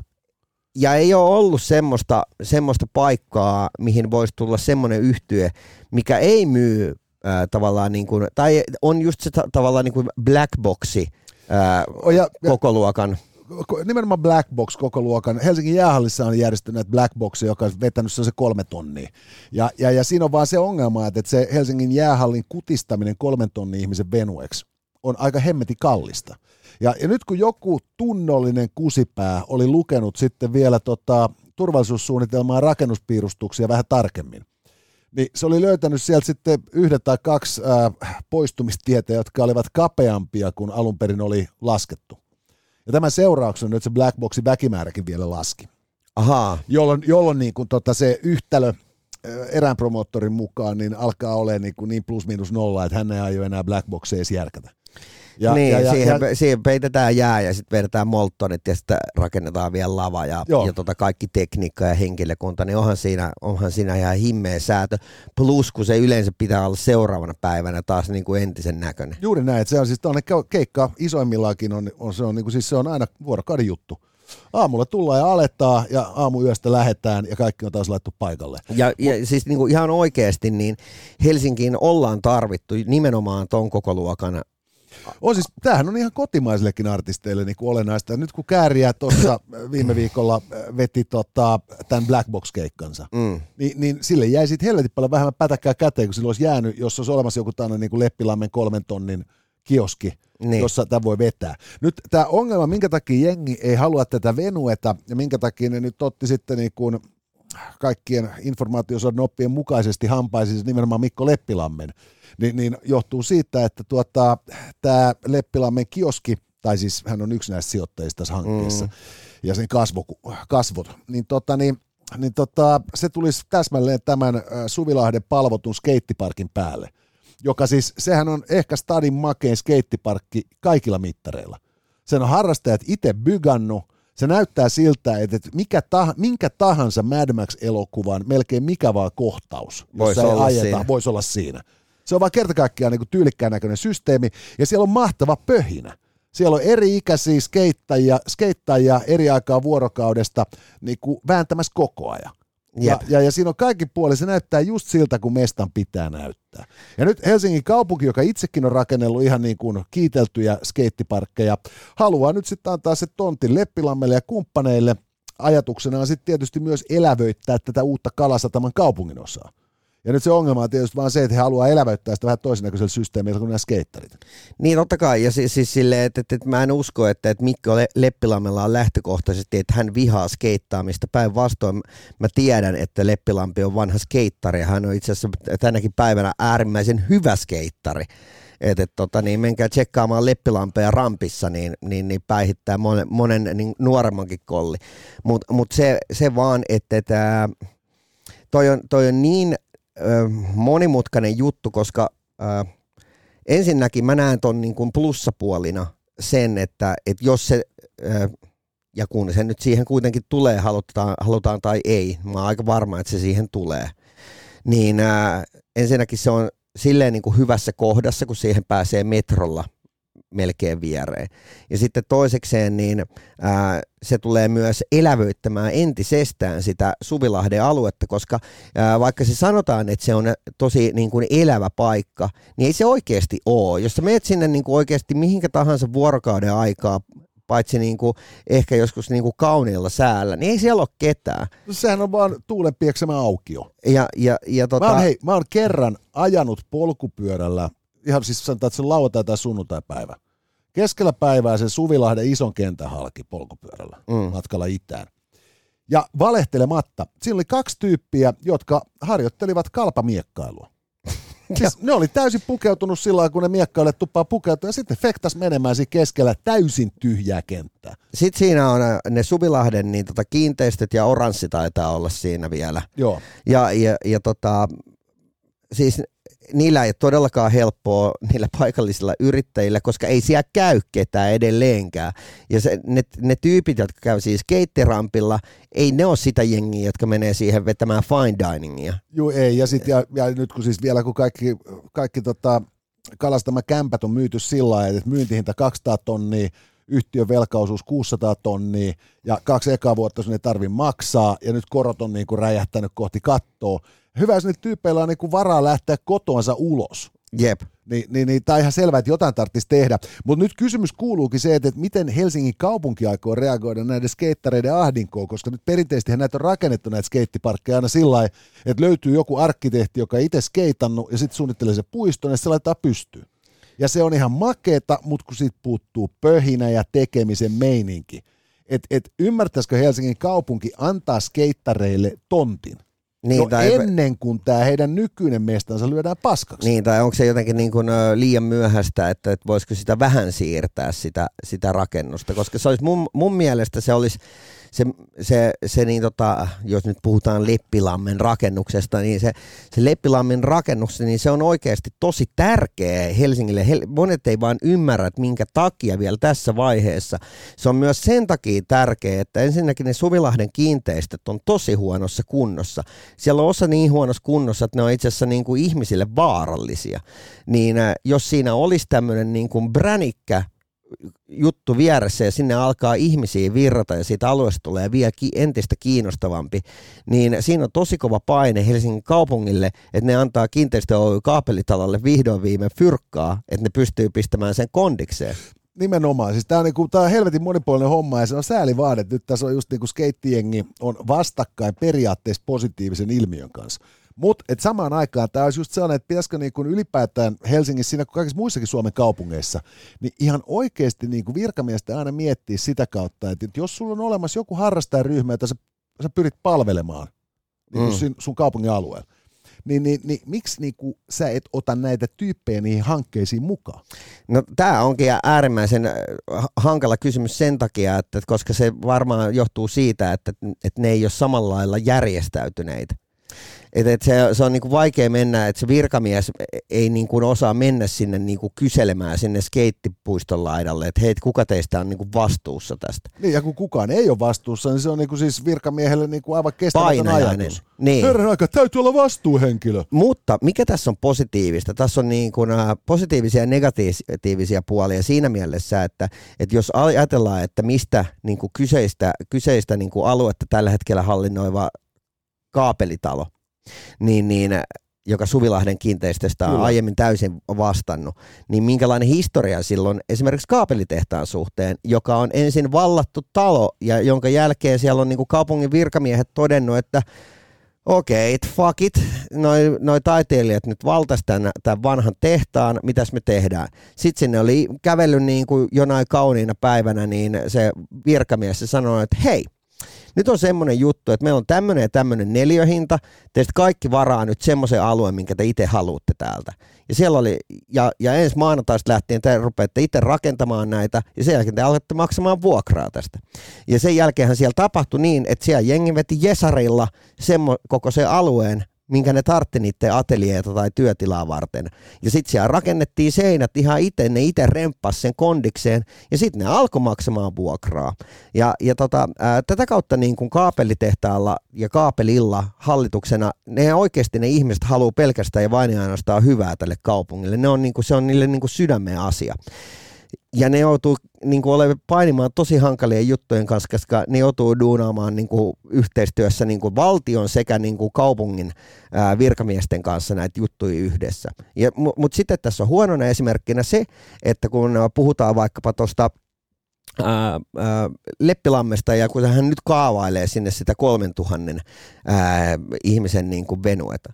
Ja ei ole ollut semmoista, semmoista paikkaa, mihin voisi tulla semmoinen yhtye, mikä ei myy äh, tavallaan niin kuin, tai on just se ta- tavallaan niin kuin black boxi äh, oh, ja, koko luokan nimenomaan Black Box koko luokan. Helsingin jäähallissa on järjestänyt Black Box, joka on vetänyt se kolme tonnia. Ja, ja, ja siinä on vaan se ongelma, että se Helsingin jäähallin kutistaminen kolmen tonnin ihmisen venueksi on aika hemmeti kallista. Ja, ja nyt kun joku tunnollinen kusipää oli lukenut sitten vielä tota, turvallisuussuunnitelmaa rakennuspiirustuksia vähän tarkemmin, niin se oli löytänyt sieltä sitten yhden tai kaksi ää, poistumistietä, jotka olivat kapeampia kuin alun perin oli laskettu. Ja tämän seurauksena nyt se Black Boxin väkimääräkin vielä laski. Ahaa. Jolloin, jolloin niin kuin tota se yhtälö erään promoottorin mukaan niin alkaa olla niin, kuin niin plus minus nolla, että hän ei aio enää Black Boxia edes järkätä. Ja, niin, ja, ja, siihen, ja, siihen peitetään jää ja sitten vedetään moltonit ja sitten rakennetaan vielä lava ja, ja tota kaikki tekniikka ja henkilökunta, niin onhan siinä, onhan siinä ihan himmeä säätö. Plus kun se yleensä pitää olla seuraavana päivänä taas niin kuin entisen näköinen. Juuri näin, että se on siis keikka isoimmillaankin on, on, se, on, niin kuin, siis se on aina vuorokauden juttu aamulla tullaan ja alettaa ja aamuyöstä lähetään ja kaikki on taas laittu paikalle. Ja, ja siis niin kuin ihan oikeasti niin Helsinkiin ollaan tarvittu nimenomaan ton koko luokan on siis, tämähän on ihan kotimaisillekin artisteille niin kuin olennaista. Nyt kun Kääriä tuossa viime viikolla äh, veti tota, tämän Black Box-keikkansa, mm. niin, niin, sille jäi sitten helvetin paljon vähemmän pätäkkää käteen, kun sillä olisi jäänyt, jos olisi olemassa joku tämmöinen niin kuin Leppilammen kolmen tonnin kioski, niin. jossa tämä voi vetää. Nyt tämä ongelma, minkä takia jengi ei halua tätä venueta ja minkä takia ne nyt otti sitten niin kuin kaikkien informaatiosodan oppien mukaisesti hampaisi siis nimenomaan Mikko Leppilammen, niin, niin johtuu siitä, että tuota, tämä Leppilammen kioski, tai siis hän on yksi näistä sijoittajista tässä hankkeessa, mm. ja sen kasvo, kasvot, niin, tota, niin, niin tota, se tulisi täsmälleen tämän Suvilahden palvotun skeittiparkin päälle, joka siis, sehän on ehkä stadin makein skeittiparkki kaikilla mittareilla. Sen on harrastajat itse bygannut, se näyttää siltä, että mikä tah, minkä tahansa Mad Max-elokuvan melkein mikä vaan kohtaus, voisi olla, ajeta, voisi olla siinä. Se on vaan kerta kaikkiaan niin tyylikkään näköinen systeemi, ja siellä on mahtava pöhinä. Siellä on eri-ikäisiä skeittajia, skeittajia eri aikaa vuorokaudesta niin kuin vääntämässä koko ajan. Ja, ja, ja siinä on kaikki puoli, se näyttää just siltä, kun mestan pitää näyttää. Ja nyt Helsingin kaupunki, joka itsekin on rakennellut ihan niin kuin kiiteltyjä skeittiparkkeja, haluaa nyt sitten antaa se tontin Leppilammelle ja kumppaneille. Ajatuksena on sitten tietysti myös elävöittää tätä uutta Kalasataman kaupungin osaa. Ja nyt se ongelma on tietysti vaan se, että he haluaa elävöittää sitä vähän toisennäköisellä systeemillä kuin nämä skeittarit. Niin totta kai, ja siis, siis silleen, että, että, että mä en usko, että, että Mikko Leppilammella on lähtökohtaisesti, että hän vihaa skeittaamista. Päinvastoin mä tiedän, että Leppilampi on vanha skeittari, hän on itse asiassa tänäkin päivänä äärimmäisen hyvä skeittari että et, tota, niin menkää tsekkaamaan Leppilampea rampissa, niin, niin, niin päihittää monen, monen niin nuoremmankin kolli. Mutta mut se, se vaan, että et, toi, on, toi on niin monimutkainen juttu, koska ensinnäkin mä näen ton niin kuin plussapuolina sen, että, että jos se, ja kun se nyt siihen kuitenkin tulee, halutaan, halutaan tai ei, mä oon aika varma, että se siihen tulee, niin ensinnäkin se on silleen niin kuin hyvässä kohdassa, kun siihen pääsee metrolla melkein viereen. Ja sitten toisekseen niin ää, se tulee myös elävöittämään entisestään sitä Suvilahden aluetta, koska ää, vaikka se sanotaan, että se on tosi niin kuin elävä paikka, niin ei se oikeasti ole. Jos sä meet sinne niin kuin oikeasti mihinkä tahansa vuorokauden aikaa paitsi niin kuin, ehkä joskus niin kuin kauniilla säällä, niin ei siellä ole ketään. No, sehän on vaan tuulen pieksemä aukio. Ja, ja, ja tota... mä, oon, hei, mä oon kerran ajanut polkupyörällä, ihan siis sanotaan, että se lauantai tai sunnuntai-päivä. Keskellä päivää sen Suvilahden ison kentän halki polkupyörällä mm. matkalla itään. Ja valehtelematta, siinä oli kaksi tyyppiä, jotka harjoittelivat kalpamiekkailua. Siis ne oli täysin pukeutunut sillä kun ne miekkaille tuppaa pukeutua ja sitten fektas menemään siinä keskellä täysin tyhjää kenttää. Sitten siinä on äh, ne Suvilahden niin tota kiinteistöt ja oranssi taitaa olla siinä vielä. Joo. Ja, ja, ja tota, siis niillä ei ole todellakaan helppoa niillä paikallisilla yrittäjillä, koska ei siellä käy ketään edelleenkään. Ja se, ne, ne tyypit, jotka käy siis skeittirampilla, ei ne ole sitä jengiä, jotka menee siihen vetämään fine diningia. Joo, ei. Ja, sit, ja, ja nyt kun siis vielä kun kaikki, kaikki tota, kalastama kämpät on myyty sillä lailla, että myyntihinta 200 tonnia, yhtiön velkaosuus 600 tonnia ja kaksi ekaa vuotta sun ei tarvi maksaa ja nyt korot on niin kuin räjähtänyt kohti kattoa, hyvä, jos niitä tyypeillä on niinku varaa lähteä kotoansa ulos. Jep. Niin, niin, niin tämä on ihan selvää, että jotain tarvitsisi tehdä. Mutta nyt kysymys kuuluukin se, että, että miten Helsingin kaupunki aikoo reagoida näiden skeittareiden ahdinkoon, koska nyt perinteisesti näitä on rakennettu näitä skeittiparkkeja aina sillä lailla, että löytyy joku arkkitehti, joka itse skeitannut ja sitten suunnittelee se puiston ja se laittaa pystyyn. Ja se on ihan makeeta, mutta kun siitä puuttuu pöhinä ja tekemisen meininki. Että et ymmärtäisikö Helsingin kaupunki antaa skeittareille tontin – niin, no tai... ennen kuin tämä heidän nykyinen mestansa lyödään paskaksi. Niin, tai onko se jotenkin niin kuin, liian myöhäistä, että, että voisiko sitä vähän siirtää sitä, sitä rakennusta, koska se olisi mun, mun mielestä se olisi se, se, se niin tota, jos nyt puhutaan Leppilammen rakennuksesta, niin se, se Leppilammen rakennus, niin se on oikeasti tosi tärkeä Helsingille. Hel, monet ei vaan ymmärrä, että minkä takia vielä tässä vaiheessa. Se on myös sen takia tärkeä, että ensinnäkin ne Suvilahden kiinteistöt on tosi huonossa kunnossa. Siellä on osa niin huonossa kunnossa, että ne on itse asiassa niin kuin ihmisille vaarallisia. Niin äh, jos siinä olisi tämmöinen niin kuin bränikkä juttu vieressä ja sinne alkaa ihmisiä virrata ja siitä alueesta tulee vielä entistä kiinnostavampi, niin siinä on tosi kova paine Helsingin kaupungille, että ne antaa kiinteistö Oy kaapelitalolle vihdoin viime fyrkkaa, että ne pystyy pistämään sen kondikseen. Nimenomaan. Siis tämä on, niinku, tää on helvetin monipuolinen homma ja se on sääli vaan, että nyt tässä on just niinku skeittijengi on vastakkain periaatteessa positiivisen ilmiön kanssa. Mutta samaan aikaan tämä olisi just sellainen, että pitäisikö niin kuin ylipäätään Helsingissä, siinä kuin kaikissa muissakin Suomen kaupungeissa, niin ihan oikeasti niin kuin virkamiestä aina miettiä sitä kautta, että jos sulla on olemassa joku harrastajaryhmä, jota sä, sä pyrit palvelemaan niin mm. sun kaupungin alueella, niin, niin, niin miksi niin kuin, sä et ota näitä tyyppejä niihin hankkeisiin mukaan? No tämä onkin äärimmäisen äh, hankala kysymys sen takia, että koska se varmaan johtuu siitä, että, että ne ei ole samalla lailla järjestäytyneitä. Et, et se, se on niinku vaikea mennä, että se virkamies ei niinku osaa mennä sinne niinku kyselemään sinne skeittipuiston laidalle, että hei, kuka teistä on niinku vastuussa tästä. Niin, ja kun kukaan ei ole vastuussa, niin se on niinku siis virkamiehelle niinku aivan kestämätön ajatus. Niin. Herran aika, täytyy olla vastuuhenkilö. Mutta mikä tässä on positiivista? Tässä on niinku, positiivisia ja negatiivisia puolia siinä mielessä, että, että jos ajatellaan, että mistä niinku kyseistä, kyseistä niinku aluetta tällä hetkellä hallinnoiva kaapelitalo, niin, niin joka Suvilahden kiinteistöstä on Kyllä. aiemmin täysin vastannut, niin minkälainen historia silloin esimerkiksi kaapelitehtaan suhteen, joka on ensin vallattu talo ja jonka jälkeen siellä on niin kuin kaupungin virkamiehet todennut, että okei, okay, fuck it, noi, noi taiteilijat nyt valtas tämän, tämän, vanhan tehtaan, noi, noi taiteilijat nyt valtas tämän, tämän vanhan tehtaan, mitäs me tehdään. Sitten sinne oli kävellyt niin kuin jonain kauniina päivänä, niin se virkamies se sanoi, että hei, nyt on semmoinen juttu, että meillä on tämmöinen ja tämmöinen neljöhinta, te kaikki varaa nyt semmoisen alueen, minkä te itse haluatte täältä. Ja siellä oli, ja, ja ensi maanantaista lähtien te rupeatte itse rakentamaan näitä, ja sen jälkeen te alatte maksamaan vuokraa tästä. Ja sen jälkeenhän siellä tapahtui niin, että siellä jengi veti Jesarilla semmo, koko se alueen minkä ne tartti niiden ateljeita tai työtilaa varten. Ja sitten siellä rakennettiin seinät ihan itse, ne itse remppas sen kondikseen, ja sitten ne alkoi maksamaan vuokraa. Ja, ja tota, ää, tätä kautta niin kuin kaapelitehtaalla ja kaapelilla hallituksena, ne oikeasti ne ihmiset haluaa pelkästään ja vain ja ainoastaan hyvää tälle kaupungille. Ne on, niin kuin, se on niille niin kuin sydämen asia ja ne joutuu niin kuin, olemaan painimaan tosi hankalien juttujen kanssa, koska ne joutuu duunaamaan niin kuin, yhteistyössä niin kuin, valtion sekä niin kuin, kaupungin ää, virkamiesten kanssa näitä juttuja yhdessä. Mutta sitten tässä on huonona esimerkkinä se, että kun puhutaan vaikkapa tuosta Leppilammesta ja kun hän nyt kaavailee sinne sitä 3000 ää, ihmisen niin kuin venueta,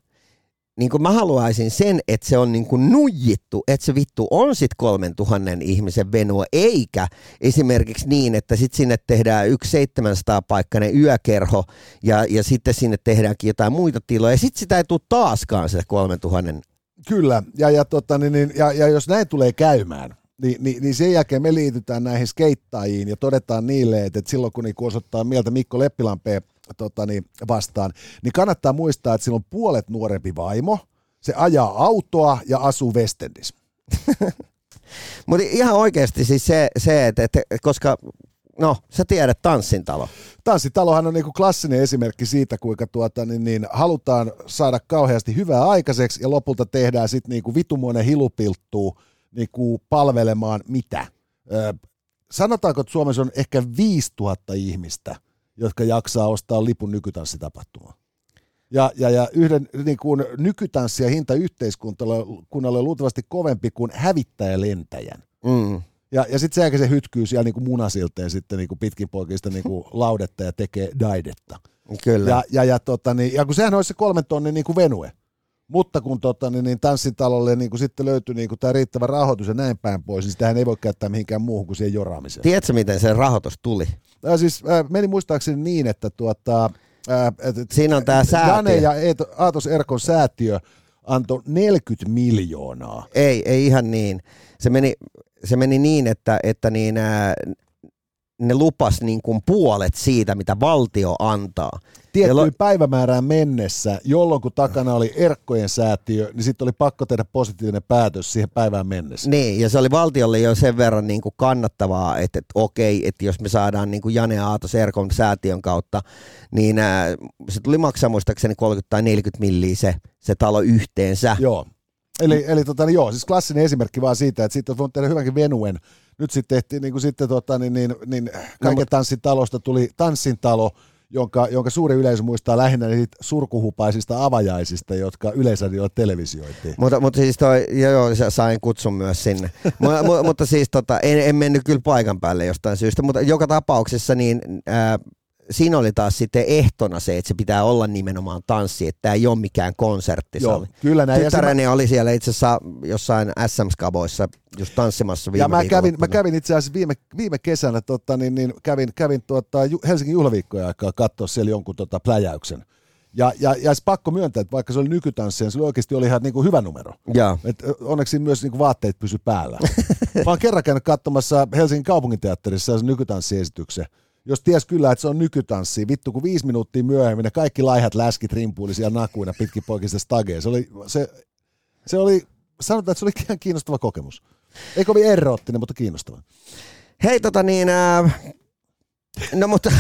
niin kuin mä haluaisin sen, että se on niin kuin nujittu, että se vittu on sit 3000 ihmisen venua, eikä esimerkiksi niin, että sit sinne tehdään yksi 700 paikkainen yökerho ja, ja sitten sinne tehdäänkin jotain muita tiloja ja sitten sitä ei tule taaskaan se 3000. Kyllä, ja, ja, tota, niin, niin, ja, ja jos näin tulee käymään, niin, niin, niin sen jälkeen me liitytään näihin skeittaajiin ja todetaan niille, että, että silloin kun niin osoittaa mieltä Mikko Leppilampeen tota, niin, vastaan, niin kannattaa muistaa, että sillä on puolet nuorempi vaimo, se ajaa autoa ja asuu Westendis. Mutta ihan oikeasti siis se, se että, että koska No, sä tiedät Tanssintalo. Tanssintalohan on niinku klassinen esimerkki siitä, kuinka tuota, niin, niin, halutaan saada kauheasti hyvää aikaiseksi ja lopulta tehdään sitten niinku vitumoinen hilupilttuu niinku palvelemaan mitä. Ö, sanotaanko, että Suomessa on ehkä 5000 ihmistä – jotka jaksaa ostaa lipun nykytanssitapahtumaan. Ja, ja, ja yhden niin kuin nykytanssia hinta yhteiskunnalle on luultavasti kovempi kuin hävittäjälentäjän. Mm. Ja, ja sitten jälkeen se hytkyy siellä niin kuin munasilteen sitten niin kuin pitkin poikista niin kuin laudetta ja tekee daidetta. Kyllä. Ja, ja, ja, tota, niin, ja kun sehän olisi se kolmen tonnin niin kuin venue. Mutta kun tota, niin, niin tanssintalolle niin kun sitten löytyi niin tämä riittävä rahoitus ja näin päin pois, niin sitähän ei voi käyttää mihinkään muuhun kuin siihen joraamiseen. Tiedätkö, miten se rahoitus tuli? Äh, siis äh, meni muistaakseni niin, että tuota, äh, et, Siinä on tämä säätiö. Jane ja Aatos Erkon säätiö antoi 40 miljoonaa. Ei, ei ihan niin. Se meni, se meni niin, että, että niin, äh, ne lupas niin kuin puolet siitä, mitä valtio antaa. Tiettyyn lo- päivämäärään mennessä, jolloin kun takana oli Erkkojen säätiö, niin sitten oli pakko tehdä positiivinen päätös siihen päivään mennessä. Niin, ja se oli valtiolle jo sen verran niin kuin kannattavaa, että, että okei, että jos me saadaan niin kuin Jane Aatos Erkon säätiön kautta, niin ää, se tuli maksaa muistaakseni 30 tai 40 milliä se, se talo yhteensä. Joo. Eli, eli tota, niin joo, siis klassinen esimerkki vaan siitä, että sitten on tehdä hyvänkin venuen. Nyt sitten tehtiin niin kuin sitten, tota, niin, niin, niin kaiken tanssin talosta tuli tanssin talo, jonka, jonka suuri yleisö muistaa lähinnä niitä surkuhupaisista avajaisista, jotka yleisradioilla televisioitiin. Mutta, mutta siis toi, joo, joo sain kutsun myös sinne. M- mutta siis tota, en, en mennyt kyllä paikan päälle jostain syystä, mutta joka tapauksessa niin ää, siinä oli taas sitten ehtona se, että se pitää olla nimenomaan tanssi, että tämä ei ole mikään konsertti. Joo, kyllä näin. Tyttäreni mä... oli siellä itse asiassa jossain SM-skaboissa just tanssimassa viime Ja mä kävin, mä kävin itse asiassa viime, viime kesänä, tota, niin, niin, kävin, kävin tuota, Helsingin juhlaviikkoja aikaa katsoa siellä jonkun tota, pläjäyksen. Ja, ja, ja pakko myöntää, että vaikka se oli nykytanssi, niin se oli oikeasti oli ihan niin kuin hyvä numero. Ja. Et onneksi myös niin kuin vaatteet pysy päällä. mä oon kerran käynyt katsomassa Helsingin kaupunginteatterissa nykytanssiesityksen jos ties kyllä, että se on nykytanssi, vittu kun viisi minuuttia myöhemmin ne kaikki laihat läskit rimpuili siellä nakuina pitkin poikista stageen. Se oli, se, se oli, sanotaan, että se oli ihan kiinnostava kokemus. Ei kovin eroottinen, mutta kiinnostava. Hei tota niin, äh, no mutta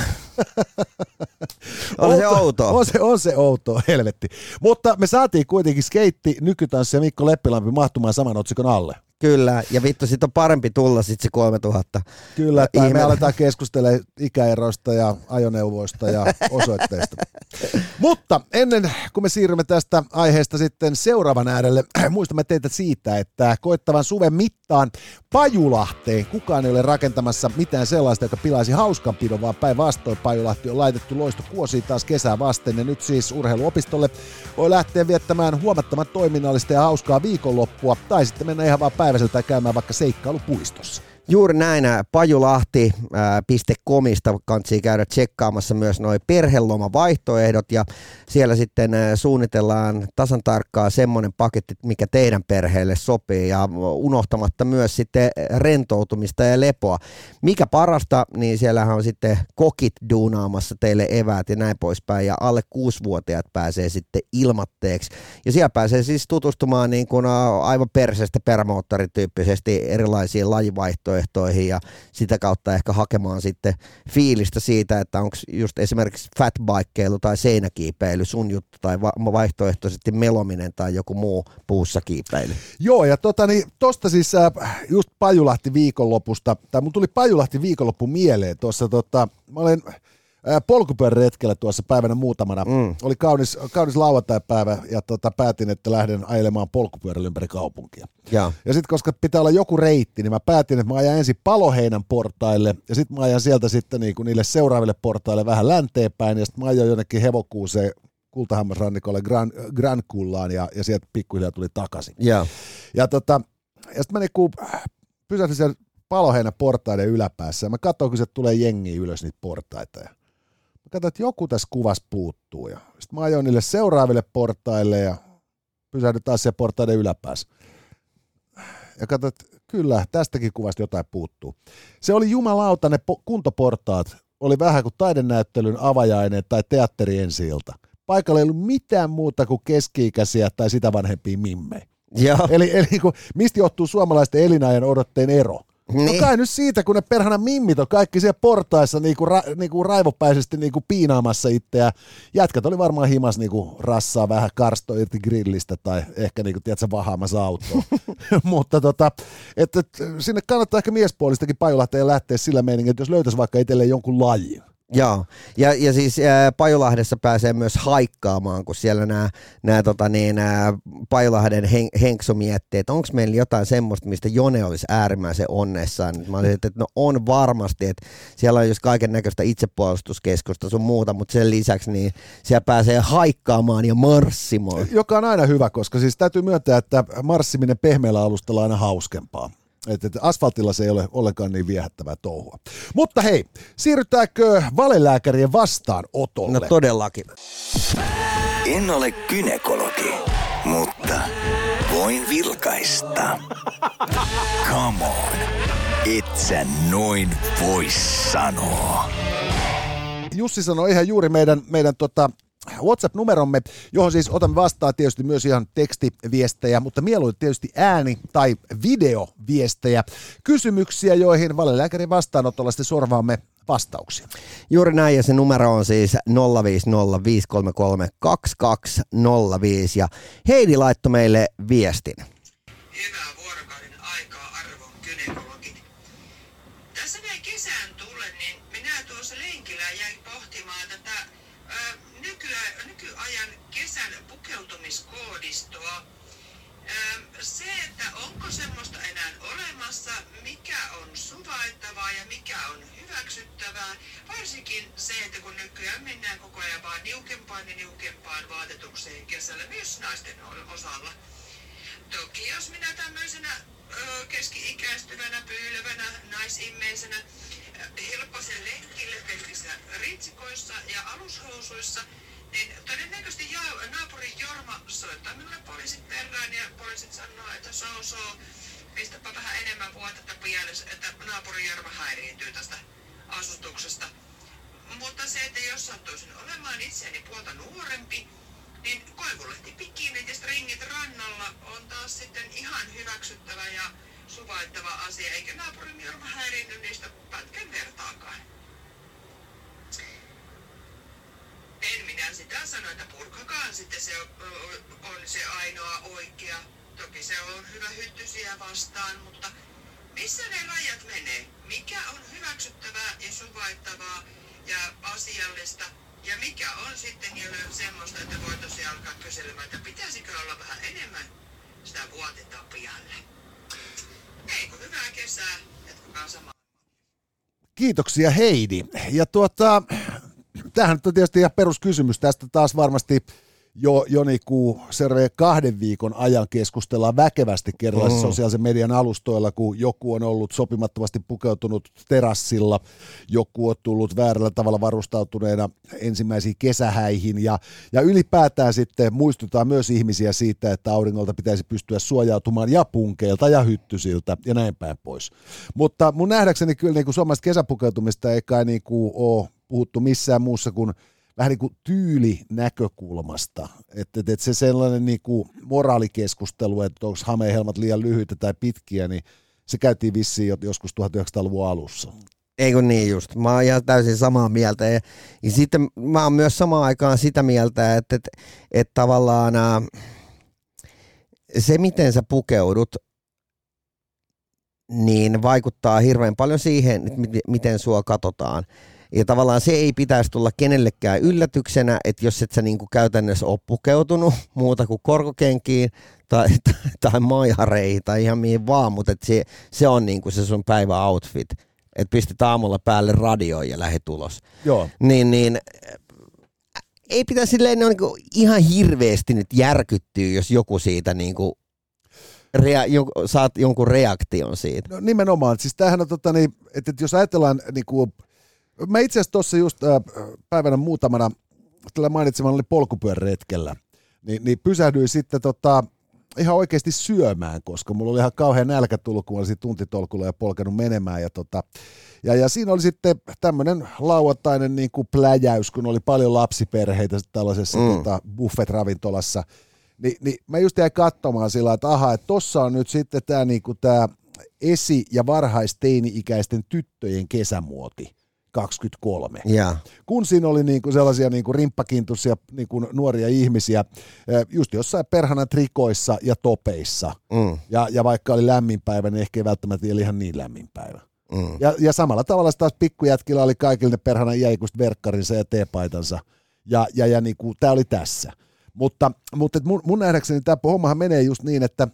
on se outo. On se, on se outo, helvetti. Mutta me saatiin kuitenkin skeitti, nykytanssi ja Mikko Leppilampi mahtumaan saman otsikon alle. Kyllä, ja vittu, sit on parempi tulla sit se 3000. Kyllä, tai me aletaan keskustella ikäeroista ja ajoneuvoista ja osoitteista. Mutta ennen kuin me siirrymme tästä aiheesta sitten seuraavan äärelle, muistamme teitä siitä, että koittavan suven mitta Viittaan Pajulahteen. Kukaan ei ole rakentamassa mitään sellaista, joka pilaisi hauskanpidon, vaan päinvastoin Pajulahti on laitettu loisto kuosiin taas kesää vasten. Ja nyt siis urheiluopistolle voi lähteä viettämään huomattavan toiminnallista ja hauskaa viikonloppua, tai sitten mennä ihan vaan päiväseltä käymään vaikka seikkailupuistossa. Juuri näin, pajulahti.comista kansi käydä tsekkaamassa myös noin perhelomavaihtoehdot ja siellä sitten suunnitellaan tasan tarkkaa semmoinen paketti, mikä teidän perheelle sopii ja unohtamatta myös sitten rentoutumista ja lepoa. Mikä parasta, niin siellähän on sitten kokit duunaamassa teille eväät ja näin poispäin ja alle kuusivuotiaat pääsee sitten ilmatteeksi ja siellä pääsee siis tutustumaan niin kuin aivan perseestä permoottorityyppisesti erilaisiin lajivaihtoehtoihin vaihtoehtoihin ja sitä kautta ehkä hakemaan sitten fiilistä siitä, että onko just esimerkiksi fatbikeilu tai seinäkiipeily sun juttu tai va- vaihtoehtoisesti melominen tai joku muu puussa kiipeily. Joo ja tota, niin, tosta siis äh, just Pajulahti viikonlopusta, tai mun tuli Pajulahti viikonloppu mieleen tuossa tota, mä olen polkupyöräretkellä tuossa päivänä muutamana. Mm. Oli kaunis, kaunis lauantai-päivä ja tota, päätin, että lähden ajelemaan polkupyörällä ympäri kaupunkia. Ja, ja sitten koska pitää olla joku reitti, niin mä päätin, että mä ajan ensin Paloheinän portaille ja sitten mä ajan sieltä sitten niinku niille seuraaville portaille vähän länteenpäin ja sitten mä ajan jonnekin hevokuuseen kultahammasrannikolle Gran, Gran Kullaan ja, ja sieltä pikkuhiljaa tuli takaisin. Ja, ja, tota, ja sitten mä niinku pysähdyin siellä Paloheinän portaiden yläpäässä ja mä katsoin, kun se tulee jengi ylös niitä portaita. Ja katsoin, että joku tässä kuvassa puuttuu. Ja sitten mä ajoin niille seuraaville portaille ja pysähdyin taas siellä portaiden yläpäässä. Ja katsoin, että kyllä, tästäkin kuvasta jotain puuttuu. Se oli jumalauta, ne po- kuntoportaat oli vähän kuin taidenäyttelyn avajainen tai teatteri ensi Paikalla ei ollut mitään muuta kuin keski-ikäisiä tai sitä vanhempia mimmejä. Eli, eli kun, mistä johtuu suomalaisten elinajan odotteen ero? Niin. No kai nyt siitä, kun ne perhana mimmit on kaikki siellä portaissa niinku, ra, niinku raivopäisesti niinku piinaamassa itseä. Jätkät oli varmaan himas niinku rassaa vähän karsto irti grillistä tai ehkä niinku, tiedätkö, vahaamassa autoa. Mutta tota, et, et, sinne kannattaa ehkä miespuolistakin Pajolahteen lähteä sillä meiningin, että jos löytäisi vaikka itselleen jonkun lajin. Joo, ja, ja siis ää, Pajolahdessa pääsee myös haikkaamaan, kun siellä nämä, tota niin, Pajolahden hen, henkso miettii, että onko meillä jotain semmoista, mistä Jone olisi äärimmäisen onnessaan. Mä olisin, että no on varmasti, että siellä on just kaiken näköistä itsepuolustuskeskusta sun muuta, mutta sen lisäksi niin siellä pääsee haikkaamaan ja marssimaan. Joka on aina hyvä, koska siis täytyy myöntää, että marssiminen pehmeällä alustalla on aina hauskempaa. Että et asfaltilla se ei ole ollenkaan niin viehättävää touhua. Mutta hei, siirrytäänkö valelääkärien vastaanotolle? No todellakin. En ole kynekologi, mutta voin vilkaista. Come on, et sä noin voi sanoa. Jussi sanoi ihan juuri meidän, meidän tota, WhatsApp-numeromme, johon siis otamme vastaan tietysti myös ihan tekstiviestejä, mutta mieluiten tietysti ääni- tai videoviestejä, kysymyksiä, joihin valelääkärin vastaanotolla sitten sorvaamme vastauksia. Juuri näin, ja se numero on siis 050533205, ja Heidi laittoi meille viestin. Hyvää vuorokauden aikaa arvon gynekologit. Tässä näin kesään tullen, niin minä tuossa lenkillä jäin pohtimaan tätä ö, nykyä, nykyajan kesän pukeutumiskoodistoa. Ö, se, että onko semmoista enää olemassa, mikä on suvaittavaa ja mikä on hyväksyttävää. Varsinkin se, että kun nykyään mennään koko vaan niukempaan ja niukempaan vaatetukseen kesällä myös naisten osalla. Toki jos minä tämmöisenä keski-ikäistyvänä, pyylevänä, naisimmeisenä hilppasen lenkille pelkissä ritsikoissa ja alushousuissa, niin todennäköisesti jo, naapurin Jorma soittaa minulle poliisit perään ja poliisit sanoo, että so so, pistäpä vähän enemmän vuotetta pielessä, että naapurin Jorma häiriintyy tästä asustuksesta. Mutta se, että jos sattuisin olemaan itseäni puolta nuorempi, niin koivulehti pikinit ja stringit rannalla on taas sitten ihan hyväksyttävä ja suvaittava asia, eikä naapurin Jorma häiriinny niistä pätkän vertaakaan. En minä sitä sano, että purkakaan sitten se on se ainoa oikea. Toki se on hyvä hyttysiä vastaan, mutta missä ne rajat menee? Mikä on hyväksyttävää ja suvaittavaa ja asiallista ja mikä on sitten jo semmoista, että voi tosiaan alkaa kyselemään, että pitäisikö olla vähän enemmän sitä vuotetta pialle. Ei kun hyvää kesää, jatkakaa samaa. Kiitoksia Heidi. Ja tuota, tämähän on tietysti ihan peruskysymys. Tästä taas varmasti jo, jo niinku seuraavien kahden viikon ajan keskustellaan väkevästi erilaisissa mm. sosiaalisen median alustoilla, kun joku on ollut sopimattomasti pukeutunut terassilla, joku on tullut väärällä tavalla varustautuneena ensimmäisiin kesähäihin ja, ja ylipäätään sitten muistutaan myös ihmisiä siitä, että auringolta pitäisi pystyä suojautumaan ja punkeilta ja hyttysiltä ja näin päin pois. Mutta mun nähdäkseni kyllä niin kuin suomalaisesta kesäpukeutumista ei kai niin kuin ole puhuttu missään muussa kuin vähän niin kuin tyylinäkökulmasta. Että et, et se sellainen niin kuin moraalikeskustelu, että onko hamehelmat liian lyhyitä tai pitkiä, niin se käytiin vissiin jo joskus 1900-luvun alussa. Eikö niin just? Mä oon ihan täysin samaa mieltä. Ja, ja sitten mä oon myös samaan aikaan sitä mieltä, että, että, että tavallaan se, miten sä pukeudut, niin vaikuttaa hirveän paljon siihen, miten sua katsotaan. Ja tavallaan se ei pitäisi tulla kenellekään yllätyksenä, että jos et sä niinku käytännössä ole pukeutunut muuta kuin korkokenkiin tai, tai, tai maihareihin tai ihan mihin vaan, mutta et se, se on niinku se sun päivä outfit. Että pistet aamulla päälle radio ja lähet ulos. Joo. Niin, niin ei pitäisi silleen no, niinku ihan hirveästi nyt järkyttyä, jos joku siitä niinku rea, jo, saat jonkun reaktion siitä. No nimenomaan. Siis tämähän on, tota, niin, että, että jos ajatellaan niin kuin, Mä itse asiassa tuossa just äh, päivänä muutamana tällä mainitsemalla polkupyöräretkellä, niin, niin pysähdyin sitten tota, ihan oikeasti syömään, koska mulla oli ihan kauhean nälkä tullut, kun olisin tuntitolkulla ja polkenut menemään. Ja, tota, ja, ja siinä oli sitten tämmöinen lauantainen niin kuin pläjäys, kun oli paljon lapsiperheitä tällaisessa mm. tota, buffet-ravintolassa. Ni, niin mä just jäin katsomaan sillä että aha, että tossa on nyt sitten tämä niinku tää esi- ja varhaisteini-ikäisten tyttöjen kesämuoti. 23. Ja. Kun siinä oli niinku sellaisia niinku rimppakintusia niinku nuoria ihmisiä, just jossain perhana trikoissa ja topeissa. Mm. Ja, ja vaikka oli lämmin päivä, niin ehkä ei välttämättä vielä ihan niin lämmin päivä. Mm. Ja, ja samalla tavalla taas pikkujätkillä oli kaikille ne perhana jäikusta verkkarinsa ja teepaitansa. Ja, ja, ja niinku, tämä oli tässä. Mutta, mutta mun, mun nähdäkseni tämä hommahan menee just niin, että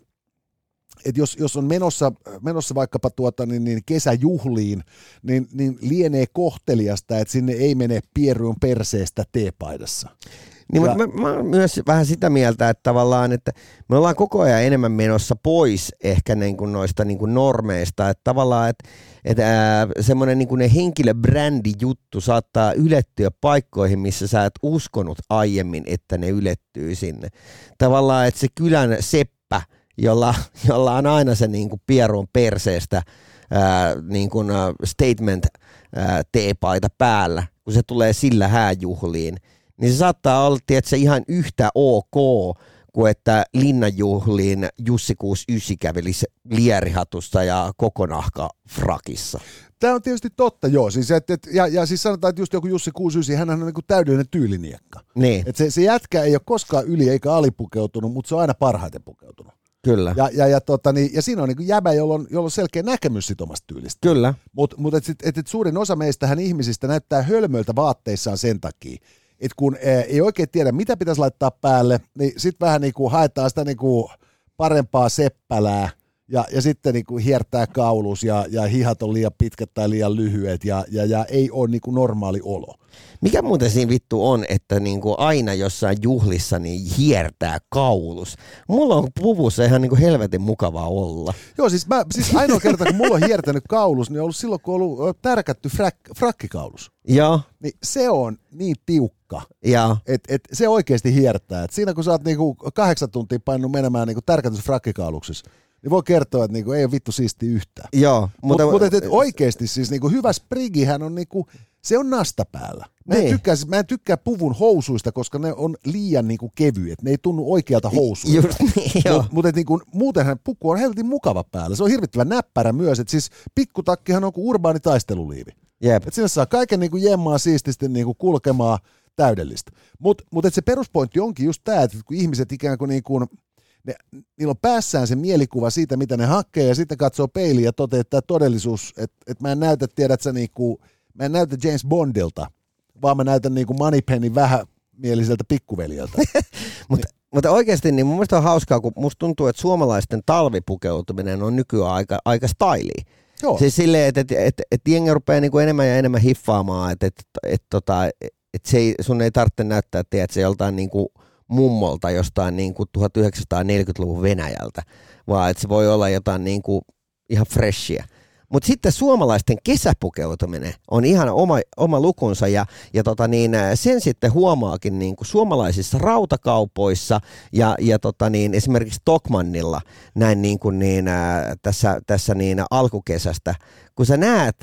että jos, jos on menossa, menossa vaikkapa tuota, niin, niin kesäjuhliin, niin, niin lienee kohteliasta, että sinne ei mene pieruun perseestä teepaidassa. Niin, ja, mutta mä, mä oon myös vähän sitä mieltä, että tavallaan, että me ollaan koko ajan enemmän menossa pois ehkä niin kuin noista niin kuin normeista, että tavallaan, että, että semmoinen niin kuin henkilöbrändijuttu saattaa ylettyä paikkoihin, missä sä et uskonut aiemmin, että ne ylettyy sinne. Tavallaan, että se kylän seppä, jolla, jolla on aina se niin kuin pieruun perseestä ää, niin kuin, statement ää, teepaita päällä, kun se tulee sillä hääjuhliin, niin se saattaa olla tietysti ihan yhtä ok kuin että linnanjuhliin Jussi 69 kävelisi lierihatussa ja kokonahka frakissa. Tämä on tietysti totta, joo. Siis, et, et, ja, ja siis sanotaan, että just joku Jussi 69, hän on niin kuin täydellinen tyyliniekka. Niin. Et se, se jätkä ei ole koskaan yli eikä alipukeutunut, mutta se on aina parhaiten pukeutunut. Kyllä. Ja, ja, ja, tota, niin, ja siinä on niin jäbä, jolla on, jolla on selkeä näkemys sit omasta tyylistä. Kyllä. Mutta mut et, et, et suurin osa meistähän ihmisistä näyttää hölmöiltä vaatteissaan sen takia, että kun ää, ei oikein tiedä, mitä pitäisi laittaa päälle, niin sitten vähän niin kuin haetaan sitä niin kuin parempaa seppälää, ja, ja sitten niin kuin hiertää kaulus ja, ja hihat on liian pitkät tai liian lyhyet ja, ja, ja ei ole niin kuin normaali olo. Mikä muuten siinä vittu on, että niin kuin aina jossain juhlissa niin hiertää kaulus? Mulla on puvussa ihan niin kuin helvetin mukavaa olla. Joo, siis, mä, siis ainoa kerta, kun mulla on hiertänyt kaulus, niin on ollut silloin, kun on ollut tärkätty frak, frakkikaulus. Joo. Niin se on niin tiukka, Ja. että et se oikeasti hiertää. Et siinä kun sä oot niinku kahdeksan tuntia painunut menemään niinku tärkätyssä frakkikauluksessa, niin voi kertoa, että niinku ei ole vittu siisti yhtään. Joo. Mutta mut, et, et oikeasti siis niinku hyvä sprigihän on niinku, se on nasta päällä. Mä en, Niin. tykkää, mä en tykkää puvun housuista, koska ne on liian niinku kevyet. Ne ei tunnu oikealta housuilta. Just niin, joo. Mutta mut, et niinku, muutenhan puku on helvetin mukava päällä. Se on hirvittävän näppärä myös. Et siis pikkutakkihan on kuin urbaani taisteluliivi. Jep. Et sinne saa kaiken niinku jemmaa siististi niinku kulkemaan täydellistä. Mutta mut et se peruspointti onkin just tämä, että kun ihmiset ikään kuin, niinku, ne, niillä on päässään se mielikuva siitä, mitä ne hakee, ja sitten katsoo peiliin ja toteaa, että tämä todellisuus, että et mä en näytä, tiedät sä, niinku, mä en näytä James Bondilta, vaan mä näytän niinku Moneypenny vähämieliseltä pikkuveljeltä. Mutta mutta oikeasti niin mun mielestä on hauskaa, kun musta tuntuu, että suomalaisten talvipukeutuminen on nykyään aika, aika styliä. Joo. Siis silleen, että et, et, et jengi rupeaa niinku enemmän ja enemmän hiffaamaan, että et, et, tota, et se ei, sun ei tarvitse näyttää, että se joltain niinku mummolta jostain niinku 1940-luvun Venäjältä, vaan että se voi olla jotain niinku ihan freshia. Mutta sitten suomalaisten kesäpukeutuminen on ihan oma, oma lukunsa ja, ja tota niin, sen sitten huomaakin niin kuin suomalaisissa rautakaupoissa ja, ja tota niin, esimerkiksi Tokmannilla näin niin kuin niin, ää, tässä, tässä niin alkukesästä, kun sä näet,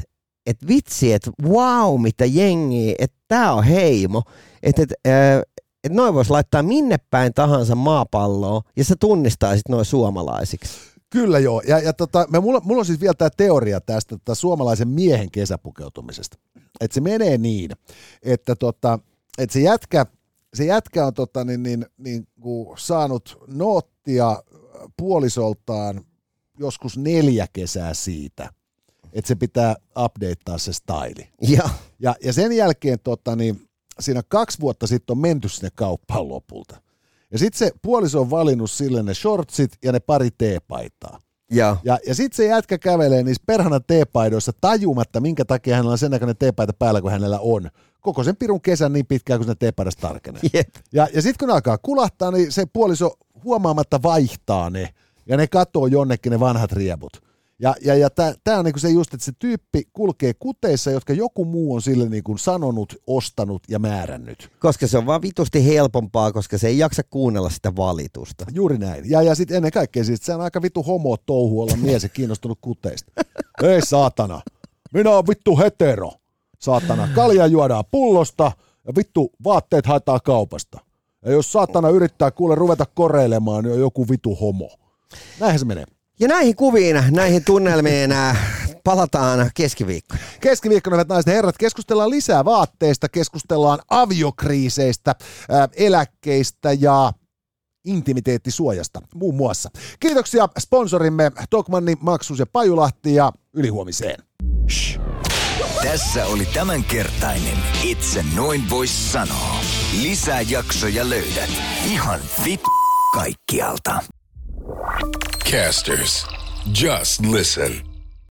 että vitsi, että wow, mitä jengiä, että tää on heimo, että et, et noin voisi laittaa minne päin tahansa maapalloon ja sä tunnistaisit noin suomalaisiksi. Kyllä joo, ja, ja tota, me, mulla, mulla on siis vielä tämä teoria tästä tota, suomalaisen miehen kesäpukeutumisesta. Että se menee niin, että tota, et se, jätkä, se jätkä on tota, niin, niin, niin, kuin saanut noottia puolisoltaan joskus neljä kesää siitä, että se pitää updatea se styli. Ja, Ja, ja sen jälkeen tota, niin, siinä kaksi vuotta sitten on menty sinne kauppaan lopulta. Ja sitten se puoliso on valinnut sille ne shortsit ja ne pari teepaitaa. ja, Ja, ja sitten se jätkä kävelee niissä perhana teepaidoissa tajumatta, minkä takia hänellä on sen näköinen teepaita päällä, kun hänellä on. Koko sen pirun kesän niin pitkään, kun se teepaidasta tarkenee. jep. Ja, ja sitten kun alkaa kulahtaa, niin se puoliso huomaamatta vaihtaa ne. Ja ne katoo jonnekin ne vanhat riebut. Ja, ja, ja tämä on niinku se just, että se tyyppi kulkee kuteissa, jotka joku muu on sille niinku sanonut, ostanut ja määrännyt. Koska se on vaan vitusti helpompaa, koska se ei jaksa kuunnella sitä valitusta. Juuri näin. Ja, ja sitten ennen kaikkea siis, se on aika vittu homo touhu olla mies ja kiinnostunut kuteista. Ei saatana, minä oon vittu hetero. Saatana, kalja juodaan pullosta ja vittu vaatteet haetaan kaupasta. Ja jos saatana yrittää kuule ruveta koreilemaan, niin on joku vitu homo. Näinhän se menee. Ja näihin kuviin, näihin tunnelmiin äh, palataan keskiviikkona. Keskiviikkona, hyvät naiset ja herrat, keskustellaan lisää vaatteista, keskustellaan aviokriiseistä, ää, eläkkeistä ja intimiteettisuojasta muun muassa. Kiitoksia sponsorimme Tokmanni, Maksus ja Pajulahti ja ylihuomiseen. Tässä oli tämänkertainen Itse noin vois sanoa. Lisää jaksoja löydät ihan vit kaikkialta. Casters. Just listen.